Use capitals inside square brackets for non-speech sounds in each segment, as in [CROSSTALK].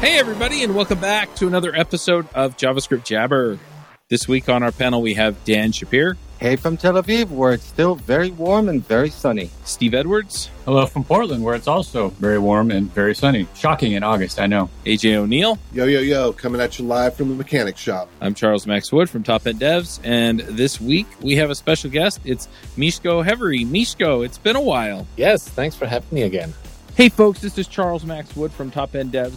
Hey, everybody, and welcome back to another episode of JavaScript Jabber. This week on our panel, we have Dan Shappir, Hey from Tel Aviv, where it's still very warm and very sunny. Steve Edwards, Hello from Portland, where it's also very warm and very sunny. Shocking in August, I know. AJ O'Neill. Yo, yo, yo, coming at you live from the mechanic shop. I'm Charles Max Wood from Top End Devs, and this week we have a special guest. It's Misko Hevery. Misko, it's been a while. Yes, thanks for having me again. Hey, folks, this is Charles Max Wood from Top End Devs,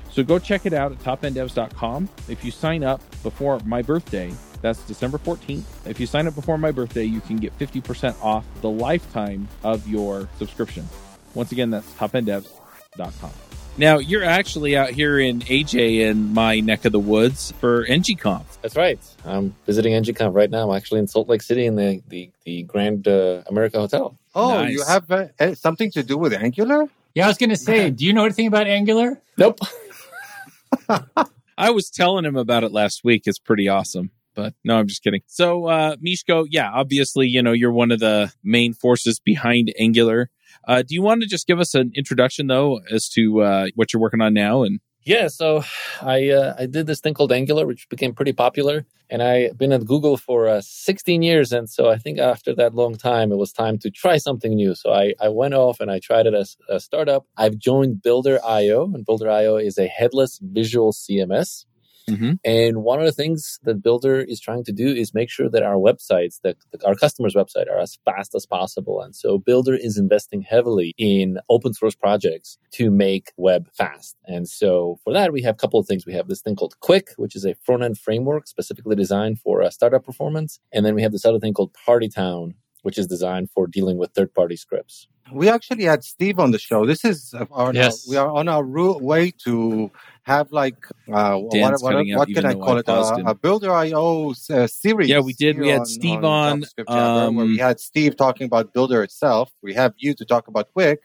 So go check it out at topenddevs.com. If you sign up before my birthday, that's December 14th. If you sign up before my birthday, you can get 50% off the lifetime of your subscription. Once again, that's topenddevs.com. Now, you're actually out here in AJ in my neck of the woods for NGConf. That's right. I'm visiting NGConf right now. I'm actually in Salt Lake City in the, the, the Grand uh, America Hotel. Oh, Nice. you have uh, something to do with Angular? Yeah, I was going to say, [LAUGHS] do you know anything about Angular? Nope. I was telling him about it last week. It's pretty awesome. But no, I'm just kidding. So, uh, Misko, yeah, obviously, you know, you're one of the main forces behind Angular. Uh, do you want to just give us an introduction, though, as to uh, what you're working on now? And Yeah, so I uh, I did this thing called Angular, which became pretty popular, and I've been at Google for uh, 16 years, and so I think after that long time, it was time to try something new. So I, I went off and I tried it as a startup. I've joined Builder.io, and Builder.io is a headless visual CMS. Mhm. And one of the things that Builder is trying to do is make sure that our websites, that our customers' website, are as fast as possible. And so Builder is investing heavily in open source projects to make web fast. And so for that, we have a couple of things. We have this thing called Qwik, which is a front end framework specifically designed for uh, startup performance. And then we have this other thing called Partytown, which is designed for dealing with third party scripts. We actually had Steve on the show. This is uh, our, Yes. we are on our way to have like uh, what, what, what can I call I it? paused Uh, a Builder IO uh, series. Yeah, we did. We had Steve on, JavaScript Jabber, where um, we had Steve talking about Builder itself. We have you to talk about Qwik,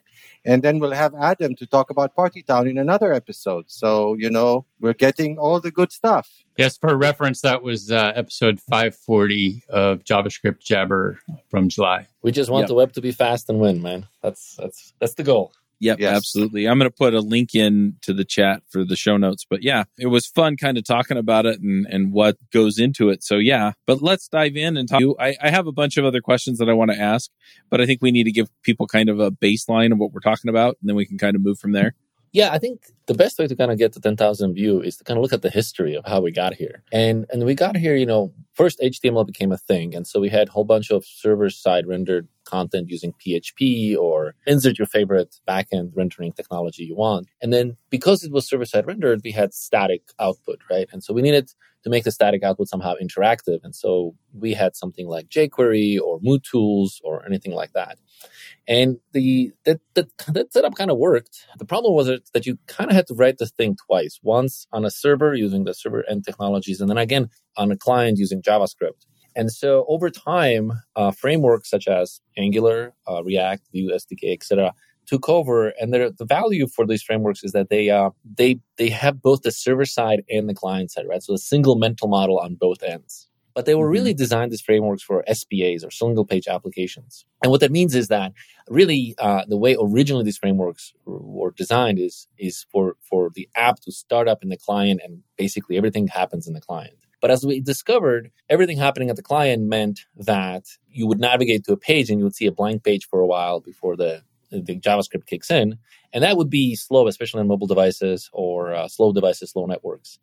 and then we'll have Adam to talk about Partytown in another episode. So you know we're getting all the good stuff. Yes, for reference, that was uh, episode 540 of JavaScript Jabber from July. We just want Yeah. the web to be fast and win, man. That's that's that's the goal. Yep, Yes. absolutely. I'm going to put a link in to the chat for the show notes. But yeah, it was fun kind of talking about it and, and what goes into it. So yeah, but let's dive in and talk. I, I have a bunch of other questions that I want to ask, but I think we need to give people kind of a baseline of what we're talking about, and then we can kind of move from there. Yeah, I think the best way to kind of get to 10,000 view is to kind of look at the history of how we got here. And and we got here, you know, first HTML became a thing. And so we had a whole bunch of server side rendered content using PHP or insert your favorite backend rendering technology you want. And then because it was server side rendered, we had static output, right? And so we needed to make the static output somehow interactive. And so we had something like jQuery or MooTools or anything like that. And the that that, that setup kind of worked. The problem was that you kind of had to write the thing twice. Once on a server using the server end technologies, and then again on a client using JavaScript. And so over time, uh, frameworks such as Angular, uh, React, Vue, SDK, etc., took over. And the the value for these frameworks is that they uh, they they have both the server side and the client side, right? So a single mental model on both ends. But they were really designed as frameworks for SPAs or single page applications. And what that means is that really uh, the way originally these frameworks were designed is is for for the app to start up in the client and basically everything happens in the client. But as we discovered, everything happening at the client meant that you would navigate to a page and you would see a blank page for a while before the the JavaScript kicks in, and that would be slow, especially on mobile devices or uh, slow devices, slow networks.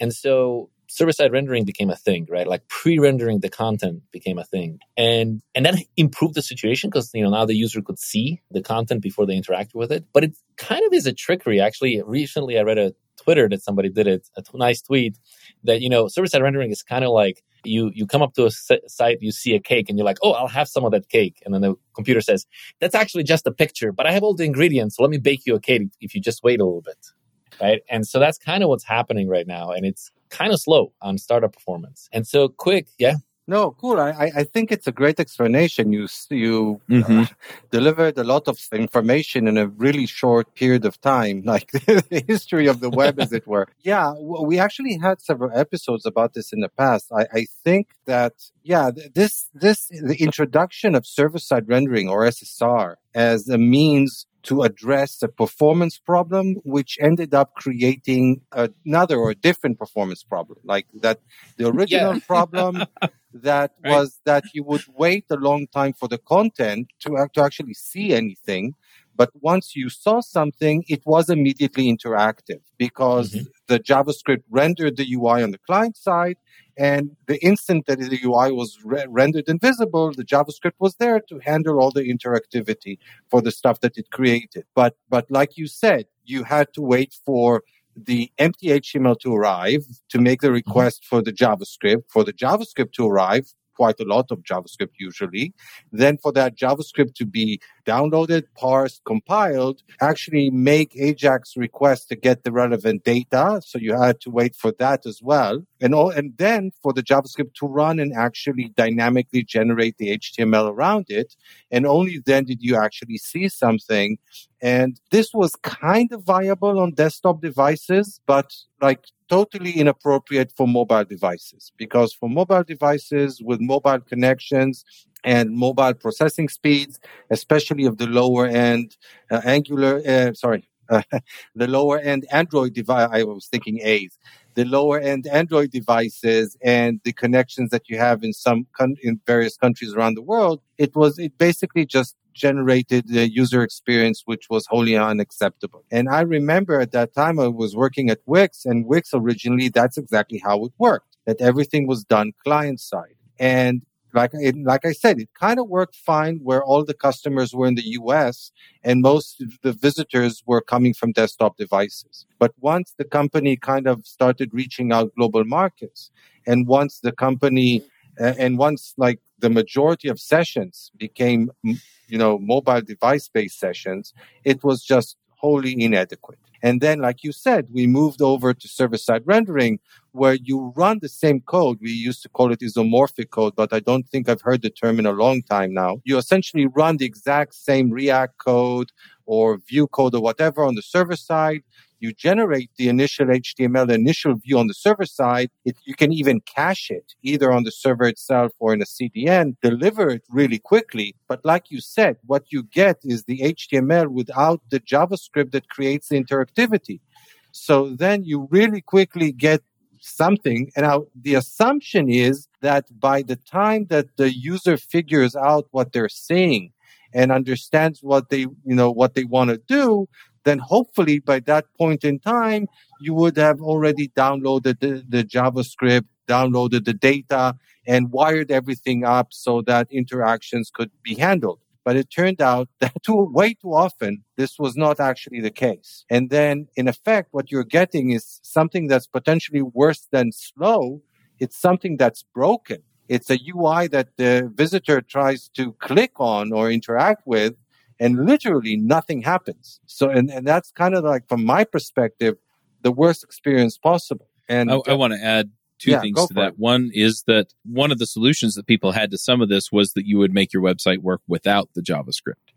And so server side rendering became a thing, right? Like pre-rendering the content became a thing. And and that improved the situation because you know now the user could see the content before they interacted with it. But it kind of is a trickery. Actually, recently I read a Twitter that somebody did it, a t- nice tweet that, you know, server side rendering is kind of like you, you come up to a site, you see a cake and you're like, oh, I'll have some of that cake. And then the computer says, that's actually just a picture, but I have all the ingredients. So let me bake you a cake if you just wait a little bit. Right. And so that's kind of what's happening right now. And it's kind of slow on startup performance. And so Qwik, yeah, no, cool. I, I think it's a great explanation. You you mm-hmm. uh, delivered a lot of information in a really short period of time, [LAUGHS] like the history of the web, as it were. [LAUGHS] Yeah, we actually had several episodes about this in the past. I, I think that yeah, this this the introduction of server side rendering or SSR as a means to address a performance problem, which ended up creating another or different performance problem. Like that, the original yeah. [LAUGHS] problem that right. was that you would wait a long time for the content to, to actually see anything. But once you saw something, it was immediately interactive because mm-hmm. the JavaScript rendered the UI on the client side and the instant that the UI was re- rendered invisible, the JavaScript was there to handle all the interactivity for the stuff that it created. But, but like you said, you had to wait for the empty HTML to arrive to make the mm-hmm. request for the JavaScript, for the JavaScript to arrive, quite a lot of JavaScript usually. Then for that JavaScript to be downloaded, parsed, compiled, actually make Ajax requests to get the relevant data. So you had to wait for that as well. And all, and then for the JavaScript to run and actually dynamically generate the HTML around it. And only then did you actually see something. And this was kind of viable on desktop devices, but like totally inappropriate for mobile devices because for mobile devices with mobile connections and mobile processing speeds, especially of the lower end uh, Angular, uh, sorry, uh, [LAUGHS] the lower end Android device. I was thinking A's, the lower end Android devices and the connections that you have in some con- in various countries around the world. It was it basically just generated the user experience which was wholly unacceptable. And I remember at that time I was working at Wix and Wix originally that's exactly how it worked. That everything was done client side. And like it, like I said, it kind of worked fine where all the customers were in the US and most of the visitors were coming from desktop devices. But once the company kind of started reaching out global markets and once the company uh, and once like the majority of sessions became you know mobile device based sessions, it was just wholly inadequate. And then, like you said, we moved over to server side rendering where you run the same code. We used to call it isomorphic code, but I don't think I've heard the term in a long time now. You essentially run the exact same React code or Vue code or whatever on the server side you generate the initial HTML, the initial view on the server side. It, you can even cache it either on the server itself or in a CDN, deliver it really quickly. But like you said, what you get is the HTML without the JavaScript that creates the interactivity. So then you really quickly get something. And now the assumption is that by the time that the user figures out what they're seeing and understands what they, you know, what they want to do, then hopefully by that point in time, you would have already downloaded the, the JavaScript, downloaded the data, and wired everything up so that interactions could be handled. But it turned out [LAUGHS] that too, way too often, this was not actually the case. And then, in effect, what you're getting is something that's potentially worse than slow. It's something that's broken. It's a UI that the visitor tries to click on or interact with, and literally nothing happens. So, and, and that's kind of like, from my perspective, the worst experience possible. And I, I want to add two yeah, things to that. It. One is that one of the solutions that people had to some of this was that you would make your website work without the JavaScript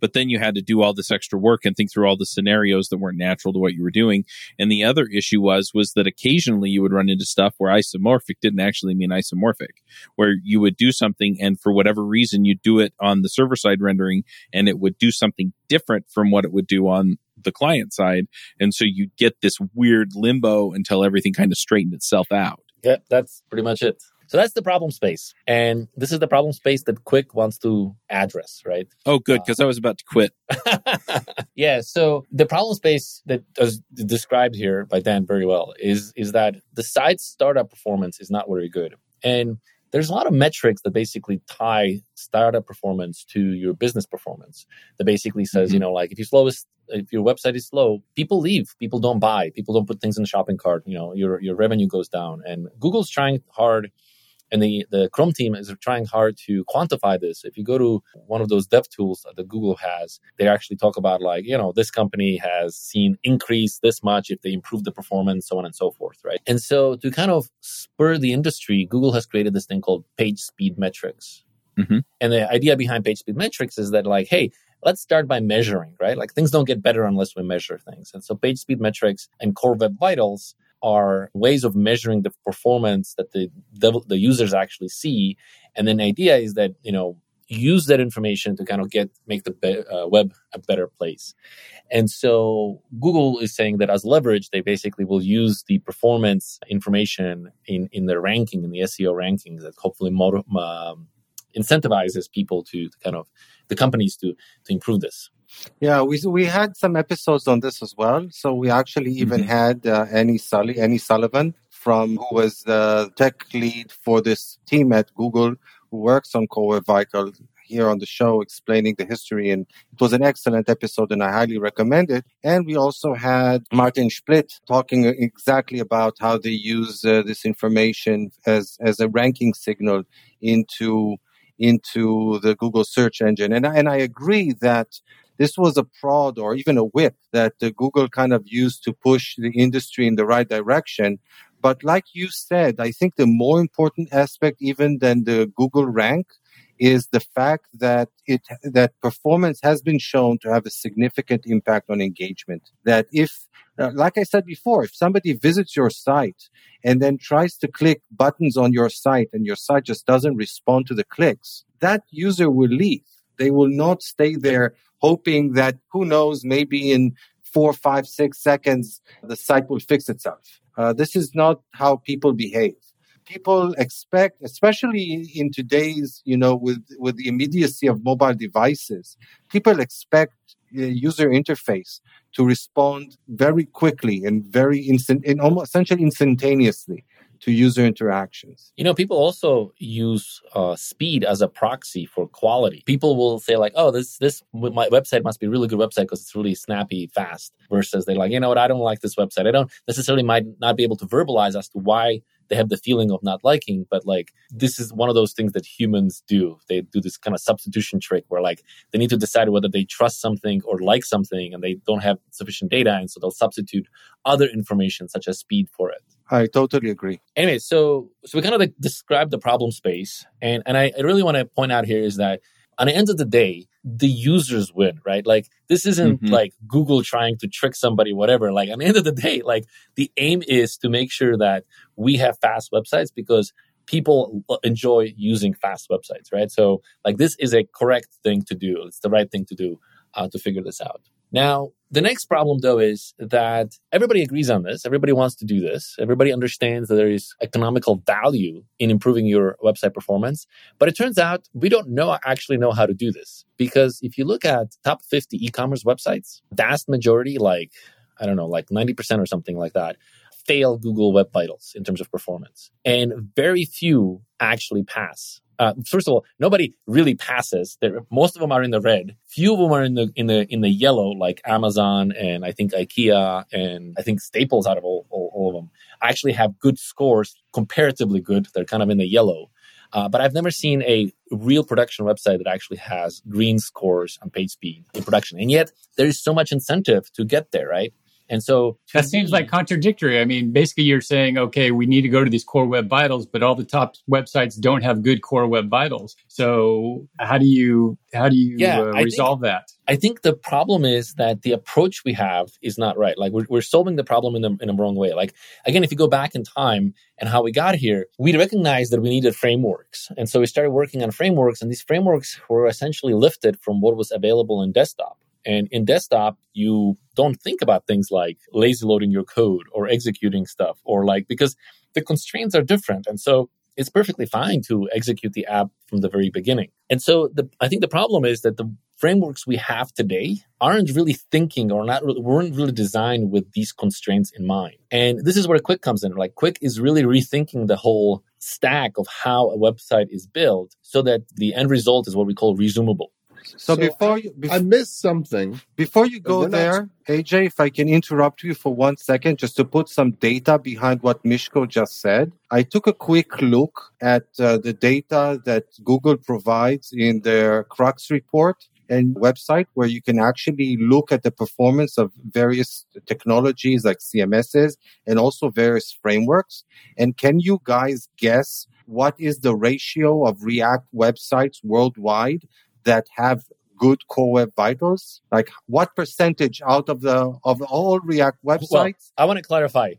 but then you had to do all this extra work and think through all the scenarios that weren't natural to what you were doing. And the other issue was, was that occasionally you would run into stuff where isomorphic didn't actually mean isomorphic, where you would do something and for whatever reason you do it on the server side rendering and it would do something different from what it would do on the client side. And so you get this weird limbo until everything kind of straightened itself out. Yeah, that's pretty much it. So that's the problem space. And this is the problem space that Qwik wants to address, right? Oh, good, uh, because I was about to quit. [LAUGHS] yeah. So the problem space that is described here by Dan very well is is that the site startup performance is not very good. And there's a lot of metrics that basically tie startup performance to your business performance. That basically says, mm-hmm. you know, like if you slowest if your website is slow, people leave, people don't buy, people don't put things in the shopping cart, you know, your your revenue goes down. And Google's trying hard and the, the Chrome team is trying hard to quantify this. If you go to one of those dev tools that Google has, they actually talk about like, you know, this company has seen increase this much if they improve the performance, so on and so forth, right? And so to kind of spur the industry, Google has created this thing called page speed metrics. Mm-hmm. And the idea behind page speed metrics is that like, hey, let's start by measuring, right? Like things don't get better unless we measure things. And so page speed metrics and core web vitals are ways of measuring the performance that the, the, the users actually see. And then the idea is that, you know, use that information to kind of get make the be, uh, web a better place. And so Google is saying that as leverage, they basically will use the performance information in in their ranking in the SEO rankings that hopefully motiv- um, incentivizes people to, to kind of the companies to to improve this. Yeah, we we had some episodes on this as well. So we actually even mm-hmm. had uh, Annie Sully, Annie Sullivan from who was the tech lead for this team at Google who works on Core Web Vital here on the show explaining the history and it was an excellent episode and I highly recommend it. And we also had Martin Splitt talking exactly about how they use uh, this information as as a ranking signal into into the Google search engine. And, and I agree that this was a prod or even a whip that uh, Google kind of used to push the industry in the right direction. But like you said, I think the more important aspect even than the Google rank is the fact that it that performance has been shown to have a significant impact on engagement. That if uh, like I said before, if somebody visits your site and then tries to click buttons on your site and your site just doesn't respond to the clicks, that user will leave. They will not stay there hoping that who knows, maybe in four, five, six seconds, the site will fix itself. Uh, this is not how people behave. People expect, especially in today's, you know, with, with the immediacy of mobile devices, people expect user interface to respond very quickly and very instant, in almost essentially instantaneously to user interactions. You know, people also use uh, speed as a proxy for quality. People will say like, "Oh, this this my website must be a really good website because it's really snappy, fast." Versus they're like, "You know what? I don't like this website. I don't necessarily might not be able to verbalize as to why they have the feeling of not liking but like this is one of those things that humans do they do this kind of substitution trick where like they need to decide whether they trust something or like something and they don't have sufficient data and so they'll substitute other information such as speed for it I totally agree. Anyway, so so we kind of like describe the problem space, and and I, I really want to point out here is that on the end of the day, the users win, right? Like this isn't mm-hmm. like Google trying to trick somebody, whatever. Like at the end of the day, like the aim is to make sure that we have fast websites because people enjoy using fast websites, right? So like this is a correct thing to do. It's the right thing to do uh, to figure this out. Now, the next problem though is that everybody agrees on this. Everybody wants to do this. Everybody understands that there is economical value in improving your website performance. But it turns out we don't know actually know how to do this because if you look at top 50 e-commerce websites, vast majority, like, I don't know, like 90% or something like that, fail Google Web Vitals in terms of performance. And very few actually pass uh, first of all, nobody really passes. There, most of them are in the red. Few of them are in the in the in the yellow, like Amazon and I think IKEA and I think Staples. Out of all, all, all of them, actually have good scores, comparatively good. They're kind of in the yellow. Uh, but I've never seen a real production website that actually has green scores on page speed in production. And yet there is so much incentive to get there, right? And so that seems like contradictory. I mean, basically, you're saying, okay, we need to go to these core web vitals, but all the top websites don't have good core web vitals. So how do you how do you yeah, uh, resolve think, that? I think the problem is that the approach we have is not right. Like we're, we're solving the problem in the in a wrong way. Like again, if you go back in time and how we got here, we recognized that we needed frameworks, and so we started working on frameworks, and these frameworks were essentially lifted from what was available in desktop. And in desktop, you don't think about things like lazy loading your code or executing stuff or like because the constraints are different. And so it's perfectly fine to execute the app from the very beginning. And so the, I think the problem is that the frameworks we have today aren't really thinking or not really, weren't really designed with these constraints in mind. And this is where Qwik comes in. Like Qwik is really rethinking the whole stack of how a website is built so that the end result is what we call resumable. So, So before I- you bef- I missed something. before you go not- there, AJ, if I can interrupt you for one second, just to put some data behind what Misko just said. I took a quick look at uh, the data that Google provides in their Crux report and website where you can actually look at the performance of various technologies like CMSs and also various frameworks. And can you guys guess what is the ratio of React websites worldwide that have good core web vitals? Like what percentage out of the of all React Well, websites? I want to clarify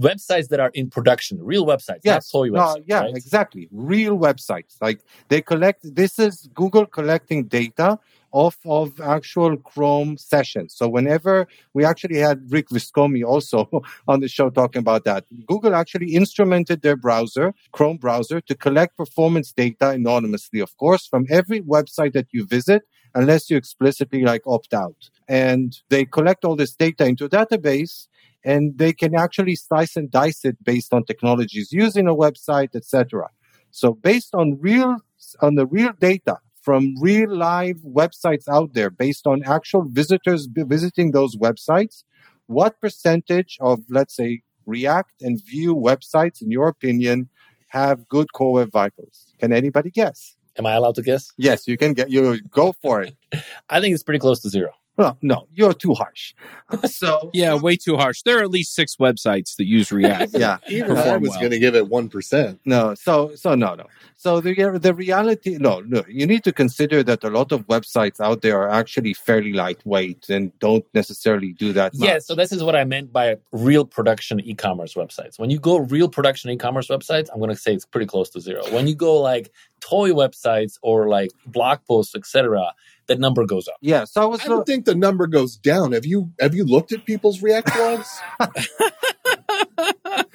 websites that are in production, real websites, yes, not toy no, websites. yeah, right? exactly. Real websites. Like they collect. This is Google collecting data off of actual Chrome sessions. So whenever we actually had Rick Viscomi also [LAUGHS] on the show talking about that, Google actually instrumented their browser, Chrome browser, to collect performance data anonymously, of course, from every website that you visit, unless you explicitly like opt out. And they collect all this data into a database and they can actually slice and dice it based on technologies used in a website, etc. So based on real on the real data from real live websites out there, based on actual visitors visiting those websites, what percentage of let's say React and Vue websites, in your opinion, have good core web vitals? Can anybody guess? Am I allowed to guess? Yes, you can get you go for it. [LAUGHS] I think it's pretty close to zero. Well, no, you're too harsh. [LAUGHS] So [LAUGHS] Yeah, way too harsh. There are at least six websites that use React. [LAUGHS] yeah, Even I was well. going to give it 1%. No, so so no, no. So the the reality, no, no. You need to consider that a lot of websites out there are actually fairly lightweight and don't necessarily do that. Yeah, so this is what I meant by real production e-commerce websites. When you go real production e-commerce websites, I'm going to say it's pretty close to zero. When you go like toy websites or like blog posts, etc., that number goes up. yeah. So I was I don't think the number goes down. Have you have you looked at people's React blogs? [LAUGHS]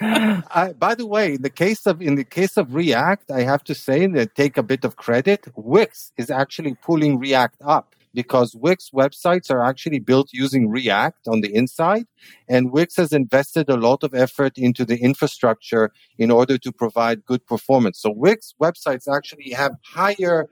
[LAUGHS] I, by the way, in the case of in the case of React, I have to say that take a bit of credit. Wix is actually pulling React up because Wix websites are actually built using React on the inside, and Wix has invested a lot of effort into the infrastructure in order to provide good performance. So Wix websites actually have higher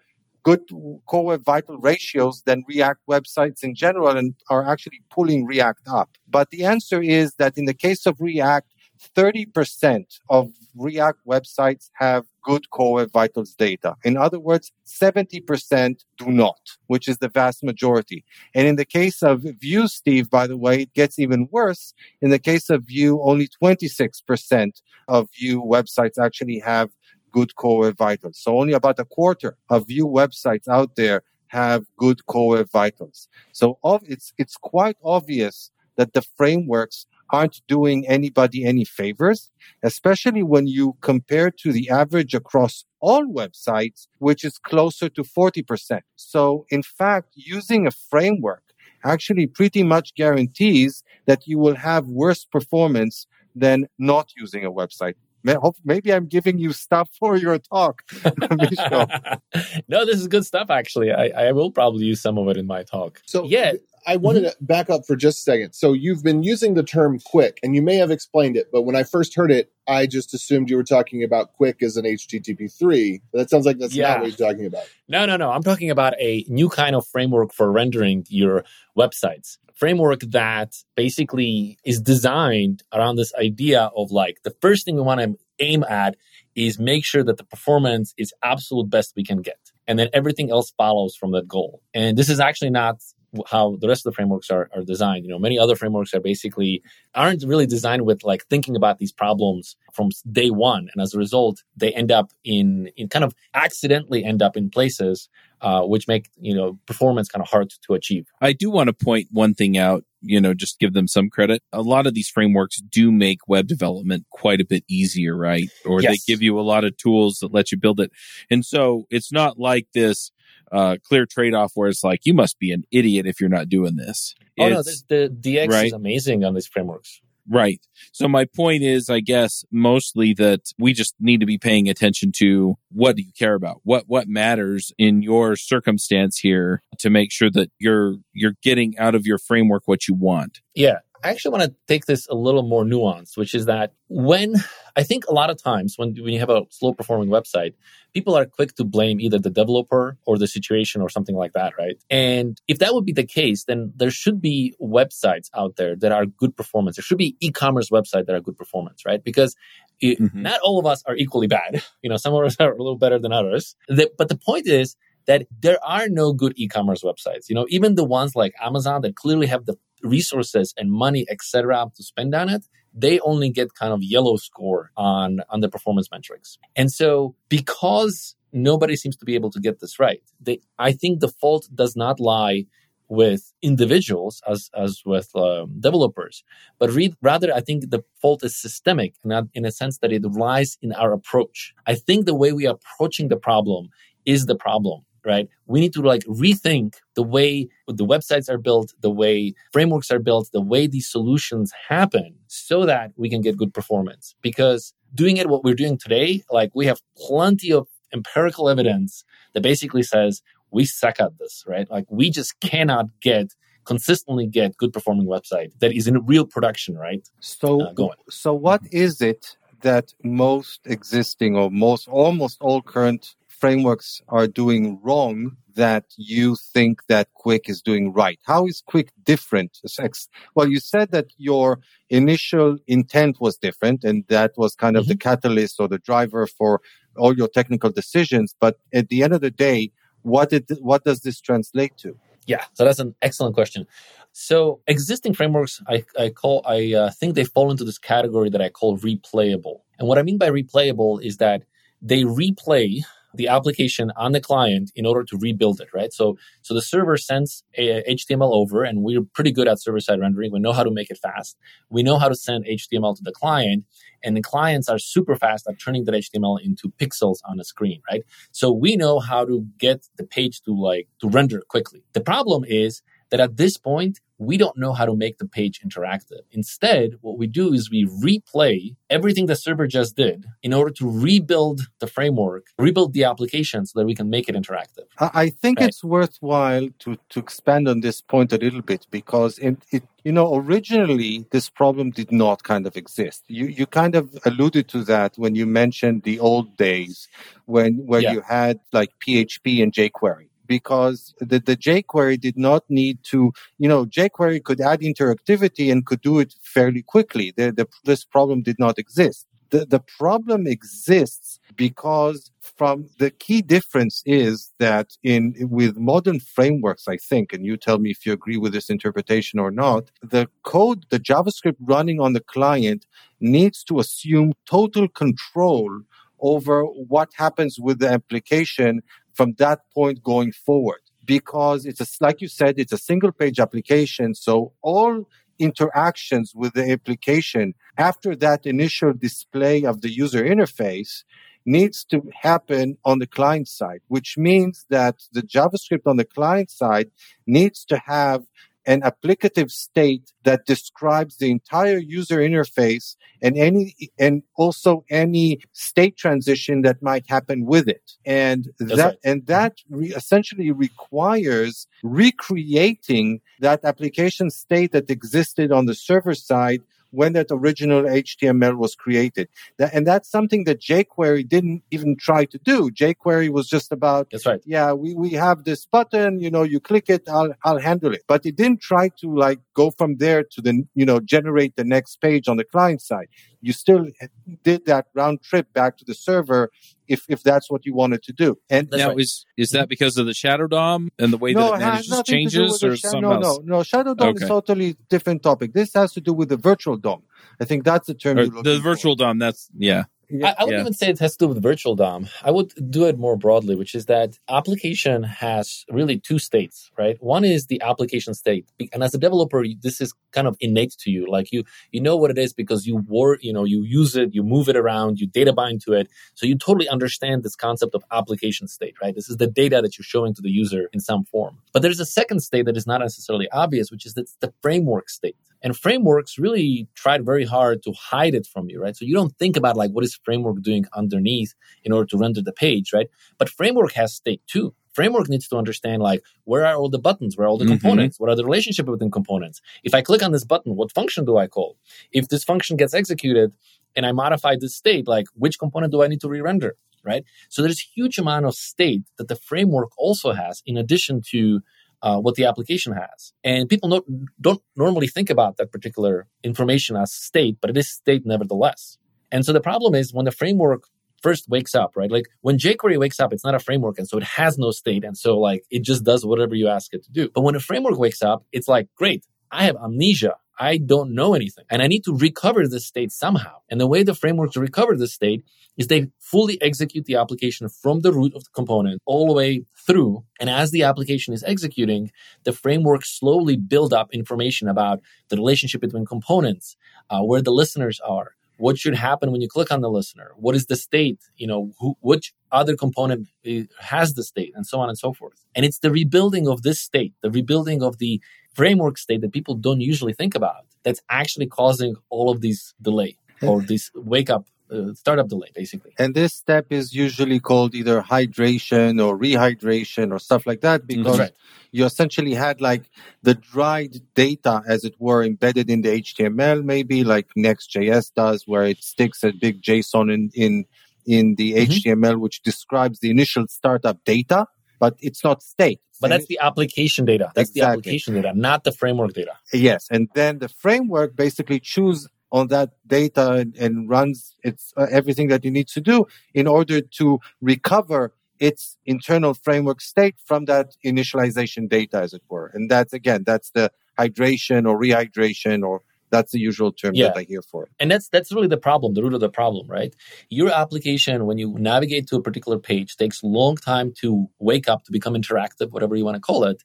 good core web vital ratios than React websites in general and are actually pulling React up. But the answer is that in the case of React, 30% of React websites have good core web vitals data. In other words, 70% do not, which is the vast majority. And in the case of Vue, Steve, by the way, it gets even worse. In the case of Vue, only 26% of Vue websites actually have good core vitals. So only about a quarter of Vue websites out there have good core vitals. So it's, it's quite obvious that the frameworks aren't doing anybody any favors, especially when you compare to the average across all websites, which is closer to 40%. So in fact, using a framework actually pretty much guarantees that you will have worse performance than not using a website. May- hope- Maybe I'm giving you stuff for your talk, [LAUGHS] [LAUGHS] no, this is good stuff. Actually, I, I will probably use some of it in my talk. So Yeah. I wanted mm-hmm. to back up for just a second. So you've been using the term Qwik, and you may have explained it, but when I first heard it, I just assumed you were talking about QUIC as an HTTP3. That sounds like that's Yeah. not what you're talking about. No, no, no. I'm talking about a new kind of framework for rendering your websites. Framework that basically is designed around this idea of like the first thing we want to aim at is make sure that the performance is absolute best we can get. And then everything else follows from that goal. And this is actually not how the rest of the frameworks are, are designed. You know, many other frameworks are basically aren't really designed with like thinking about these problems from day one. And as a result, they end up in, in kind of accidentally end up in places uh, which make, you know, performance kind of hard to achieve. I do want to point one thing out, you know, just give them some credit. A lot of these frameworks do make web development quite a bit easier, right? Or Yes. they give you a lot of tools that let you build it. And so it's not like this uh, clear trade off where it's like, you must be an idiot if you're not doing this. Oh no, It's- the DX right. is amazing on these frameworks. Right. So my point is, I guess, mostly that we just need to be paying attention to what do you care about? What, what matters in your circumstance here to make sure that you're, you're getting out of your framework what you want. Yeah. I actually want to take this a little more nuanced, which is that when I think a lot of times when, when you have a slow performing website, people are quick to blame either the developer or the situation or something like that, right? And if that would be the case, then there should be websites out there that are good performance. There should be e-commerce websites that are good performance, right? Because it, mm-hmm. not all of us are equally bad. [LAUGHS] You know, some of us are a little better than others. The, but the point is that there are no good e-commerce websites. You know, even the ones like Amazon that clearly have the resources and money, etc., to spend on it, they only get kind of yellow score on on the performance metrics. And so because nobody seems to be able to get this right, they, I think the fault does not lie with individuals as as with um, developers, but read, rather I think the fault is systemic, not in a sense that it lies in our approach. I think the way we are approaching the problem is the problem right? We need to like rethink the way the websites are built, the way frameworks are built, the way these solutions happen so that we can get good performance. Because doing it what we're doing today, like we have plenty of empirical evidence that basically says we suck at this, right? Like we just cannot get consistently get good performing website that is in real production, right? So, uh, so what is it that most existing or most almost all current frameworks are doing wrong that you think that Qwik is doing right? How is Qwik different? Well, you said that your initial intent was different and that was kind of mm-hmm. the catalyst or the driver for all your technical decisions. But at the end of the day, what did, what does this translate to? Yeah, so that's an excellent question. So existing frameworks, I, I call, I uh, think they fall into this category that I call replayable. And what I mean by replayable is that they replay the application on the client in order to rebuild it, right? So, so the server sends a, HTML over and we're pretty good at server side rendering. We know how to make it fast. We know how to send HTML to the client and the clients are super fast at turning that HTML into pixels on a screen, right? So we know how to get the page to like, to render quickly. The problem is that at this point, we don't know how to make the page interactive. Instead, what we do is we replay everything the server just did in order to rebuild the framework, rebuild the application so that we can make it interactive. I think right? it's worthwhile to, to expand on this point a little bit because it, it, you know, originally this problem did not kind of exist. You, you kind of alluded to that when you mentioned the old days when, where yeah. you had like PHP and jQuery because the, the jQuery did not need to, you know, jQuery could add interactivity and could do it fairly quickly. The, the, this problem did not exist. The, the problem exists because from the key difference is that in with modern frameworks i think and you tell me if you agree with this interpretation or not the code the javascript running on the client needs to assume total control over what happens with the application from that point going forward because it's a, like you said, it's a single page application. So all interactions with the application after that initial display of the user interface needs to happen on the client side, which means that the JavaScript on the client side needs to have an applicative state that describes the entire user interface and any and also any state transition that might happen with it and That's that right. and that re- essentially requires recreating that application state that existed on the server side when that original HTML was created. That, and that's something that jQuery didn't even try to do. jQuery was just about, that's right. Yeah, we, we have this button, you know, you click it, I'll, I'll handle it. But it didn't try to like go from there to the, you know, generate the next page on the client side. You still did that round trip back to the server if if that's what you wanted to do. And now right. is is that because of the Shadow DOM and the way no, that it manages changes, or something no, else? No, no, Shadow DOM okay. is totally different topic. This has to do with the virtual DOM. I think that's the term. the virtual for. DOM. That's yeah. I, I, would yeah. even say it has to do with virtual DOM. I would do it more broadly, which is that application has really two states, right? One is the application state, and as a developer, this is kind of innate to you. Like you, you know what it is because you work, you know, you use it, you move it around, you data bind to it, so you totally understand this concept of application state, right? This is the data that you're showing to the user in some form. But there's a second state that is not necessarily obvious, which is that the framework state And frameworks really tried very hard to hide it from you, right? So you don't think about like what is framework doing underneath in order to render the page, right? But framework has state too. Framework needs to understand like where are all the buttons, where are all the mm-hmm. components, what are the relationship within components. If I click on this button, what function do I call? If this function gets executed and I modify this state, like which component do I need to re-render? Right. So there's a huge amount of state that the framework also has in addition to uh, what the application has. And people not, don't normally think about that particular information as state, but it is state nevertheless. And so the problem is when the framework first wakes up, right? Like when jQuery wakes up, it's not a framework. And so it has no state. And so like it just does whatever you ask it to do. But when a framework wakes up, it's like, great, I have amnesia. I don't know anything and I need to recover this state somehow. And the way the frameworks recover this state is they fully execute the application from the root of the component all the way through. And as the application is executing, the framework slowly build up information about the relationship between components, uh, where the listeners are, what should happen when you click on the listener what is the state you know who, which other component eh, has the state and so on and so forth and it's the rebuilding of this state the rebuilding of the framework state that people don't usually think about that's actually causing all of these delay or this wake up uh, startup delay basically and this step is usually called either hydration or rehydration or stuff like that because right. you essentially had like the dried data as it were embedded in the html maybe like next.js does where it sticks a big json in in in the mm-hmm. html which describes the initial startup data but it's not state but that's the application data. That's exactly. the application data, not the framework data. Yes, and then the framework basically chews on that data and, and runs its uh, everything that it needs to do in order to recover its internal framework state from that initialization data, as it were. And that's again, that's the hydration or rehydration or that's the usual term yeah. that I hear for it. And that's that's really the problem, the root of the problem, right? Your application, when you navigate to a particular page, takes a long time to wake up, to become interactive, whatever you want to call it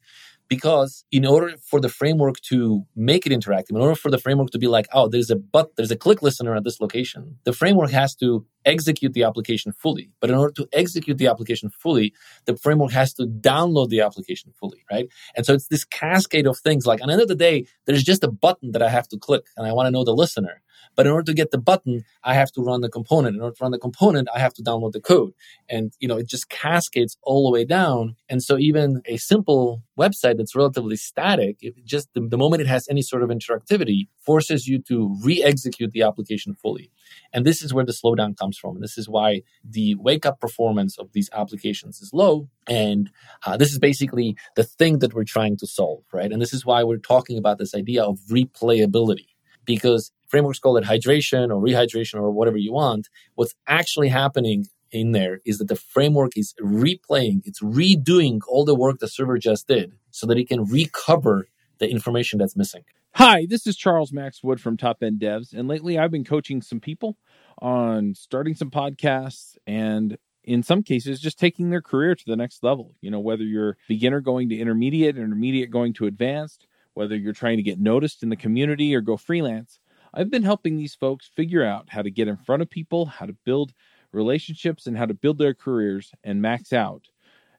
because in order for the framework to make it interactive, in order for the framework to be like, oh, there's a but there's a click listener at this location, the framework has to execute the application fully. But in order to execute the application fully, the framework has to download the application fully, right? And so it's this cascade of things. Like at the end of the day, there's just a button that I have to click and I want to know the listener. But in order to get the button, I have to run the component. In order to run the component, I have to download the code. And, you know, it just cascades all the way down. And so even a simple website that's relatively static, just the, the moment it has any sort of interactivity, forces you to re-execute the application fully. And this is where the slowdown comes from. And this is why the wake up performance of these applications is low. And uh, this is basically the thing that we're trying to solve, right? And this is why we're talking about this idea of replayability because frameworks call it hydration or rehydration or whatever you want. What's actually happening in there is that the framework is replaying, it's redoing all the work the server just did so that it can recover the information that's missing. Hi, this is Charles Max Wood from Top End Devs, and lately I've been coaching some people on starting some podcasts and in some cases just taking their career to the next level. You know, whether you're beginner going to intermediate, intermediate going to advanced, whether you're trying to get noticed in the community or go freelance, I've been helping these folks figure out how to get in front of people, how to build relationships, and how to build their careers and max out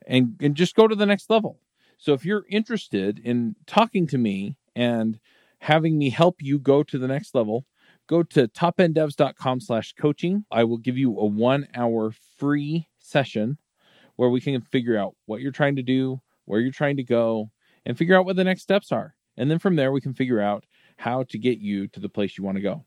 and, and just go to the next level. So if you're interested in talking to me and having me help you go to the next level, go to topenddevs.com slash coaching. I will give you a one hour free session where we can figure out what you're trying to do, where you're trying to go, and figure out what the next steps are. And then from there, we can figure out how to get you to the place you want to go.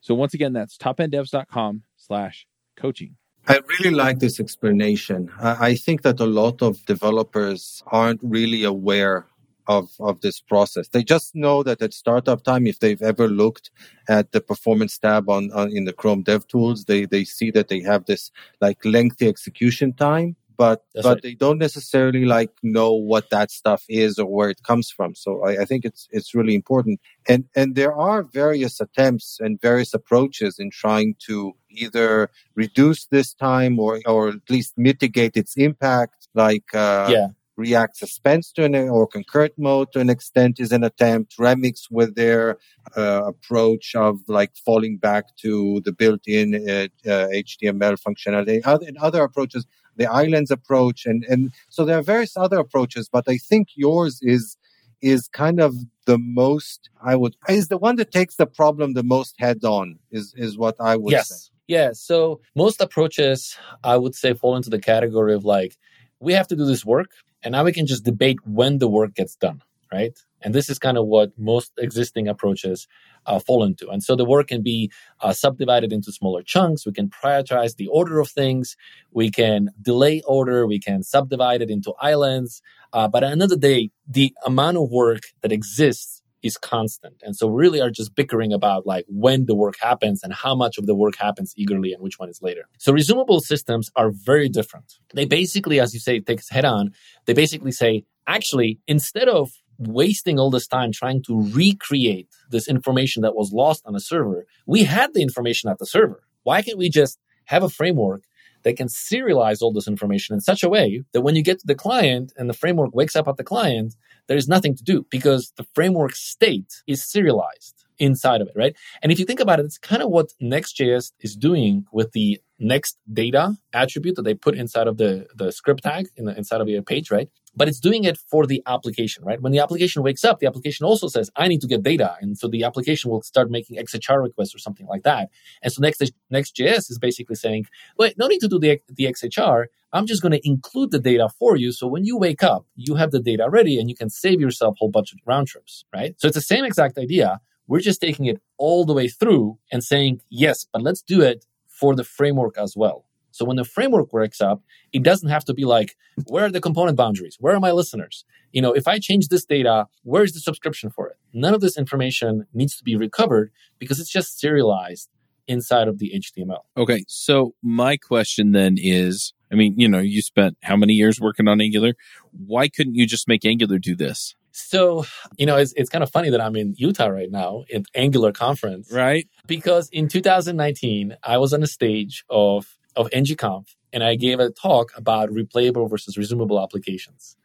So once again, that's topenddevs.com slash coaching. I really like this explanation. I think that a lot of developers aren't really aware of, of this process. They just know that at startup time, if they've ever looked at the performance tab on, on in the Chrome Dev Tools, they, they see that they have this like lengthy execution time but That's but right. they don't necessarily like know what that stuff is or where it comes from. So I, I, think it's it's really important. And and there are various attempts and various approaches in trying to either reduce this time or or at least mitigate its impact. Like uh, yeah. React suspense to an or concurrent mode to an extent is an attempt. Remix with their uh, approach of like falling back to the built-in uh, uh, HTML functionality. Other, and other approaches the islands approach, and and so there are various other approaches, but I think yours is is kind of the most I would is the one that takes the problem the most head on is is what I would yes. say. Yeah. So most approaches I would say fall into the category of like, we have to do this work and now we can just debate when the work gets done, right? And this is kind of what most existing approaches uh, fall into. And so the work can be uh, subdivided into smaller chunks. We can prioritize the order of things. We can delay order. We can subdivide it into islands. Uh, but at the end of the day, the amount of work that exists is constant. And so we really are just bickering about like when the work happens and how much of the work happens eagerly and which one is later. So resumable systems are very different. They basically, as you say, take it head on. They basically say, actually, instead of wasting all this time trying to recreate this information that was lost on a server, we had the information at the server. Why can't we just have a framework that can serialize all this information in such a way that when you get to the client and the framework wakes up at the client, there's nothing to do because the framework state is serialized inside of it, right? And if you think about it, it's kind of what Next.js is doing with the next data attribute that they put inside of the, the script tag in the, inside of your page, right? But it's doing it for the application, right? When the application wakes up, the application also says, I need to get data. And so the application will start making XHR requests or something like that. And so Next, Next.js is basically saying, wait, no need to do the, the XHR. I'm just going to include the data for you. So when you wake up, you have the data ready and you can save yourself a whole bunch of round trips, right? So it's the same exact idea. We're just taking it all the way through and saying, yes, but let's do it for the framework as well. So when the framework works up, it doesn't have to be like, where are the component boundaries? Where are my listeners? You know, if I change this data, where's the subscription for it? None of this information needs to be recovered because it's just serialized inside of the HTML. Okay. So my question then is, I mean, you know, you spent how many years working on Angular? Why couldn't you just make Angular do this? So, you know, it's, it's kind of funny that I'm in Utah right now at Angular conference. Right. Because in 2019, I was on a stage of, of ngconf and I gave a talk about replayable versus resumable applications.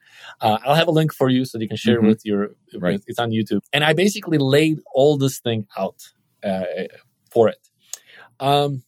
Uh, I'll have a link for you so you can share Mhm. with your, Right. with, it's on YouTube. And I basically laid all this thing out uh, for it. Um,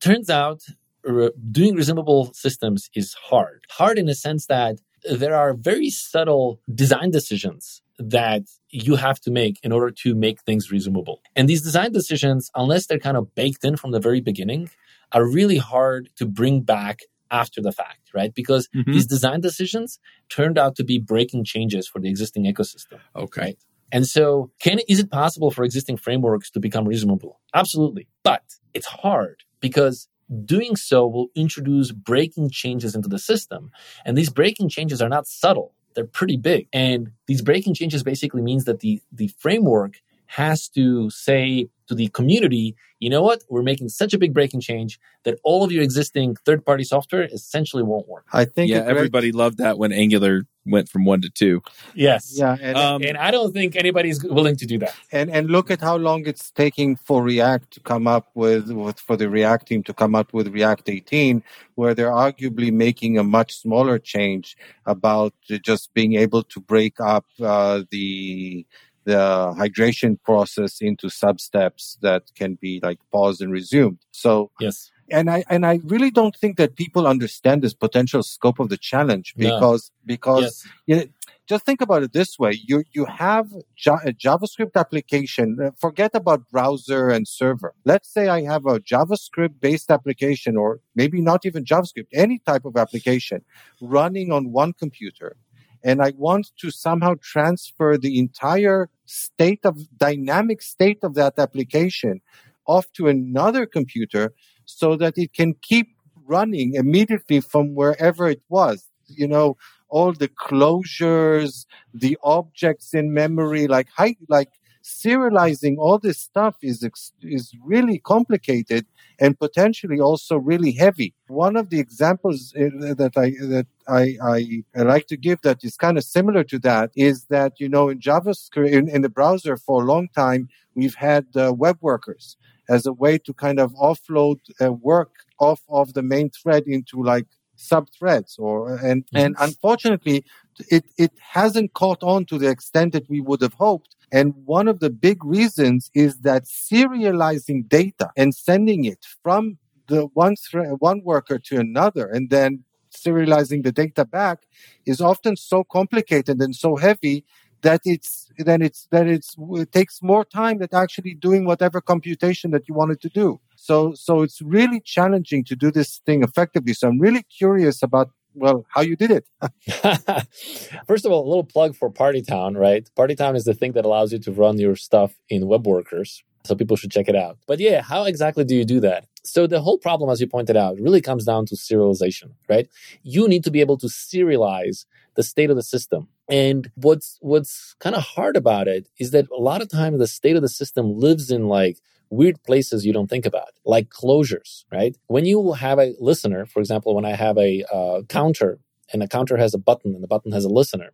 turns out re- doing resumable systems is hard. Hard in the sense that there are very subtle design decisions that you have to make in order to make things resumable. And these design decisions, unless they're kind of baked in from the very beginning, are really hard to bring back after the fact, right? Because Mhm. these design decisions turned out to be breaking changes for the existing ecosystem. Okay. Right. And so, can is it possible for existing frameworks to become resumable? Absolutely. But it's hard because doing so will introduce breaking changes into the system. And these breaking changes are not subtle. They're pretty big. And these breaking changes basically means that the, the framework has to say to the community, you know what? We're making such a big breaking change that all of your existing third party software essentially won't work. I think Yeah. a great- Everybody loved that when Angular went from one to two. Yes. Yeah, and, Um, And I don't think anybody's willing to do that. and and look at how long it's taking for React to come up with, with for the React team to come up with React 18, where they're arguably making a much smaller change about just being able to break up uh, the the hydration process into sub steps that can be like paused and resumed. So Yes. and I and I really don't think that people understand this potential scope of the challenge No. because because Yes. yeah, just think about it this way: you you have ja- a JavaScript application. uh, Forget about browser and server. Let's say I have a JavaScript-based application, or maybe not even JavaScript, any type of application running on one computer, and I want to somehow transfer the entire state of dynamic state of that application off to another computer so that it can keep running immediately from wherever it was. You know, all the closures, the objects in memory, like hi- like serializing all this stuff is is really complicated and potentially also really heavy. One of the examples uh, that I that I, I, I like to give that is kind of similar to that is that you know in JavaScript in, in the browser for a long time we've had uh, web workers as a way to kind of offload uh, work off of the main thread into like sub threads or and and unfortunately it it hasn't caught on to the extent that we would have hoped and one of the big reasons is that serializing data and sending it from the one one worker to another and then serializing the data back is often so complicated and so heavy that it's then it's then it's it takes more time than actually doing whatever computation that you wanted to do. So so it's really challenging to do this thing effectively. So I'm really curious about well, how you did it. [LAUGHS] First of all, a little plug for Partytown, right? Partytown is the thing that allows you to run your stuff in web workers. So people should check it out. But yeah, how exactly do you do that? So the whole problem, as you pointed out, really comes down to serialization, right? You need to be able to serialize the state of the system. And what's what's kind of hard about it is that a lot of times the state of the system lives in like weird places you don't think about, like closures, right? When you have a listener, for example, when I have a uh, counter and the counter has a button and the button has a listener,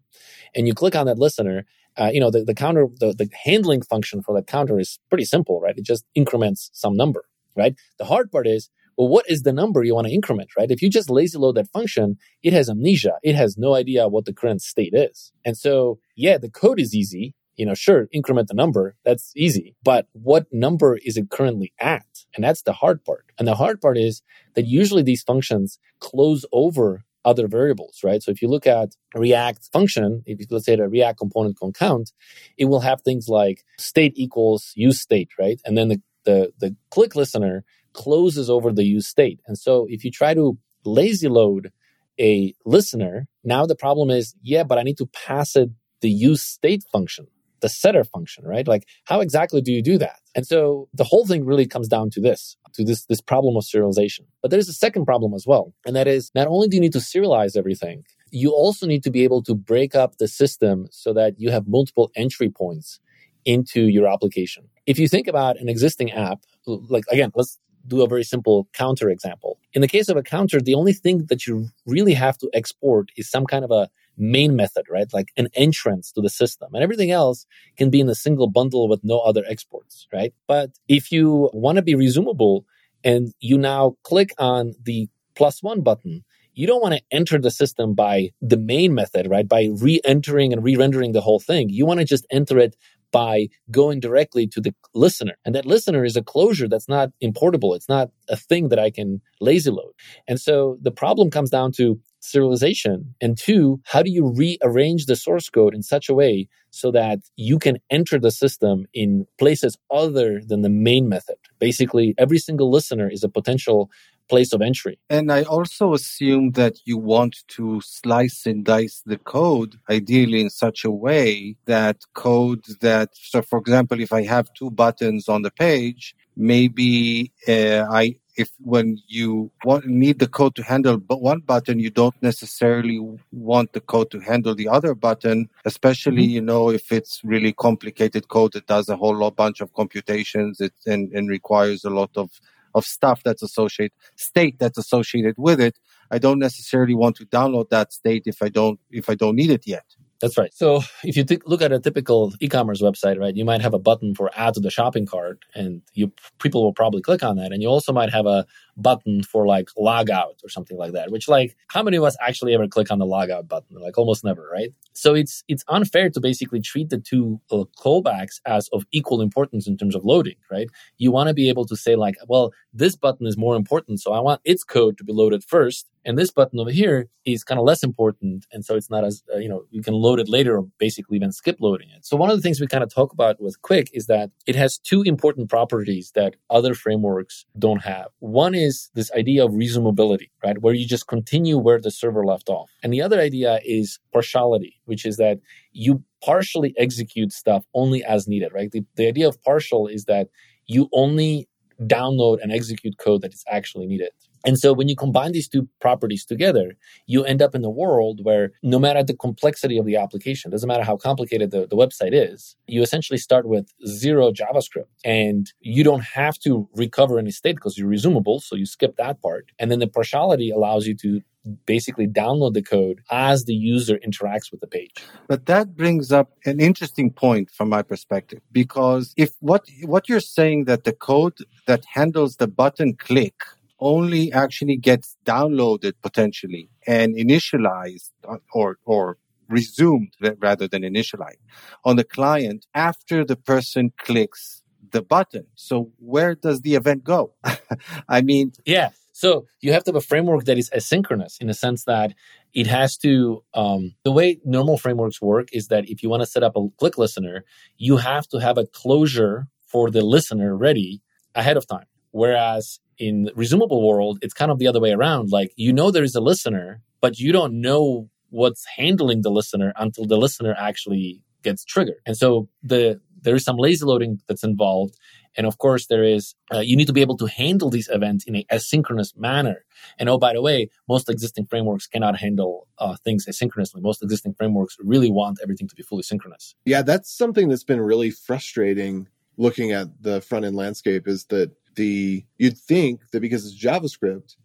and you click on that listener, uh, you know, the, the counter, the, the handling function for that counter is pretty simple, right? It just increments some number, right? The hard part is, well, what is the number you want to increment, right? If you just lazy load that function, it has amnesia. It has no idea what the current state is. And so, yeah, the code is easy you know, sure, increment the number. That's easy. But what number is it currently at? And that's the hard part. And the hard part is that usually these functions close over other variables, right? So if you look at React function, if you, let's say the React component can count, it will have things like state equals use state, right? And then the, the, the click listener closes over the use state. And so if you try to lazy load a listener, now the problem is, yeah, but I need to pass it the use state function the setter function, right? Like how exactly do you do that? And so the whole thing really comes down to this, to this, this problem of serialization. But there's a second problem as well. And that is not only do you need to serialize everything, you also need to be able to break up the system so that you have multiple entry points into your application. If you think about an existing app, like again, let's do a very simple counter example. In the case of a counter, the only thing that you really have to export is some kind of a main method, right? Like an entrance to the system and everything else can be in a single bundle with no other exports, right? But if you want to be resumable and you now click on the plus one button, you don't want to enter the system by the main method, right? By re-entering and re-rendering the whole thing. You want to just enter it by going directly to the listener. And that listener is a closure that's not importable. It's not a thing that I can lazy load. And so the problem comes down to serialization. And two, how do you rearrange the source code in such a way so that you can enter the system in places other than the main method? Basically, every single listener is a potential place of entry. And I also assume that you want to slice and dice the code, ideally in such a way that code that, so for example, if I have two buttons on the page, maybe uh, I if when you want, need the code to handle one button, you don't necessarily want the code to handle the other button, especially, mm-hmm. you know, if it's really complicated code that does a whole lot bunch of computations it, and, and requires a lot of, of stuff that's associated, state that's associated with it. I don't necessarily want to download that state if I don't, if I don't need it yet. That's right. So if you th- look at a typical e-commerce website, right, you might have a button for add to the shopping cart, and you people will probably click on that. And you also might have a button for like log out or something like that. Which like how many of us actually ever click on the log out button? Like almost never, right? So it's it's unfair to basically treat the two uh, callbacks as of equal importance in terms of loading, right? You want to be able to say like, well, this button is more important, so I want its code to be loaded first, and this button over here is kind of less important, and so it's not as uh, you know you can load it later or basically even skip loading it. So one of the things we kind of talk about with Qwik is that it has two important properties that other frameworks don't have. One is this idea of resumability, right, where you just continue where the server left off, and the other idea is partiality, which is that you partially execute stuff only as needed, right? The, the idea of partial is that you only download and execute code that is actually needed. And so when you combine these two properties together, you end up in a world where no matter the complexity of the application, doesn't matter how complicated the, the website is, you essentially start with zero JavaScript and you don't have to recover any state because you're resumable. So you skip that part. And then the partiality allows you to basically download the code as the user interacts with the page. But that brings up an interesting point from my perspective because if what what you're saying that the code that handles the button click only actually gets downloaded potentially and initialized or or resumed rather than initialized on the client after the person clicks the button. So where does the event go? [LAUGHS] I mean, yeah. So you have to have a framework that is asynchronous in the sense that it has to. Um, the way normal frameworks work is that if you want to set up a click listener, you have to have a closure for the listener ready ahead of time. Whereas in resumable world, it's kind of the other way around. Like you know there is a listener, but you don't know what's handling the listener until the listener actually gets triggered. And so the there is some lazy loading that's involved. And of course, there is, uh, you need to be able to handle these events in a asynchronous manner. And oh, by the way, most existing frameworks cannot handle uh, things asynchronously. Most existing frameworks really want everything to be fully synchronous. Yeah, that's something that's been really frustrating looking at the front end landscape is that the, you'd think that because it's JavaScript,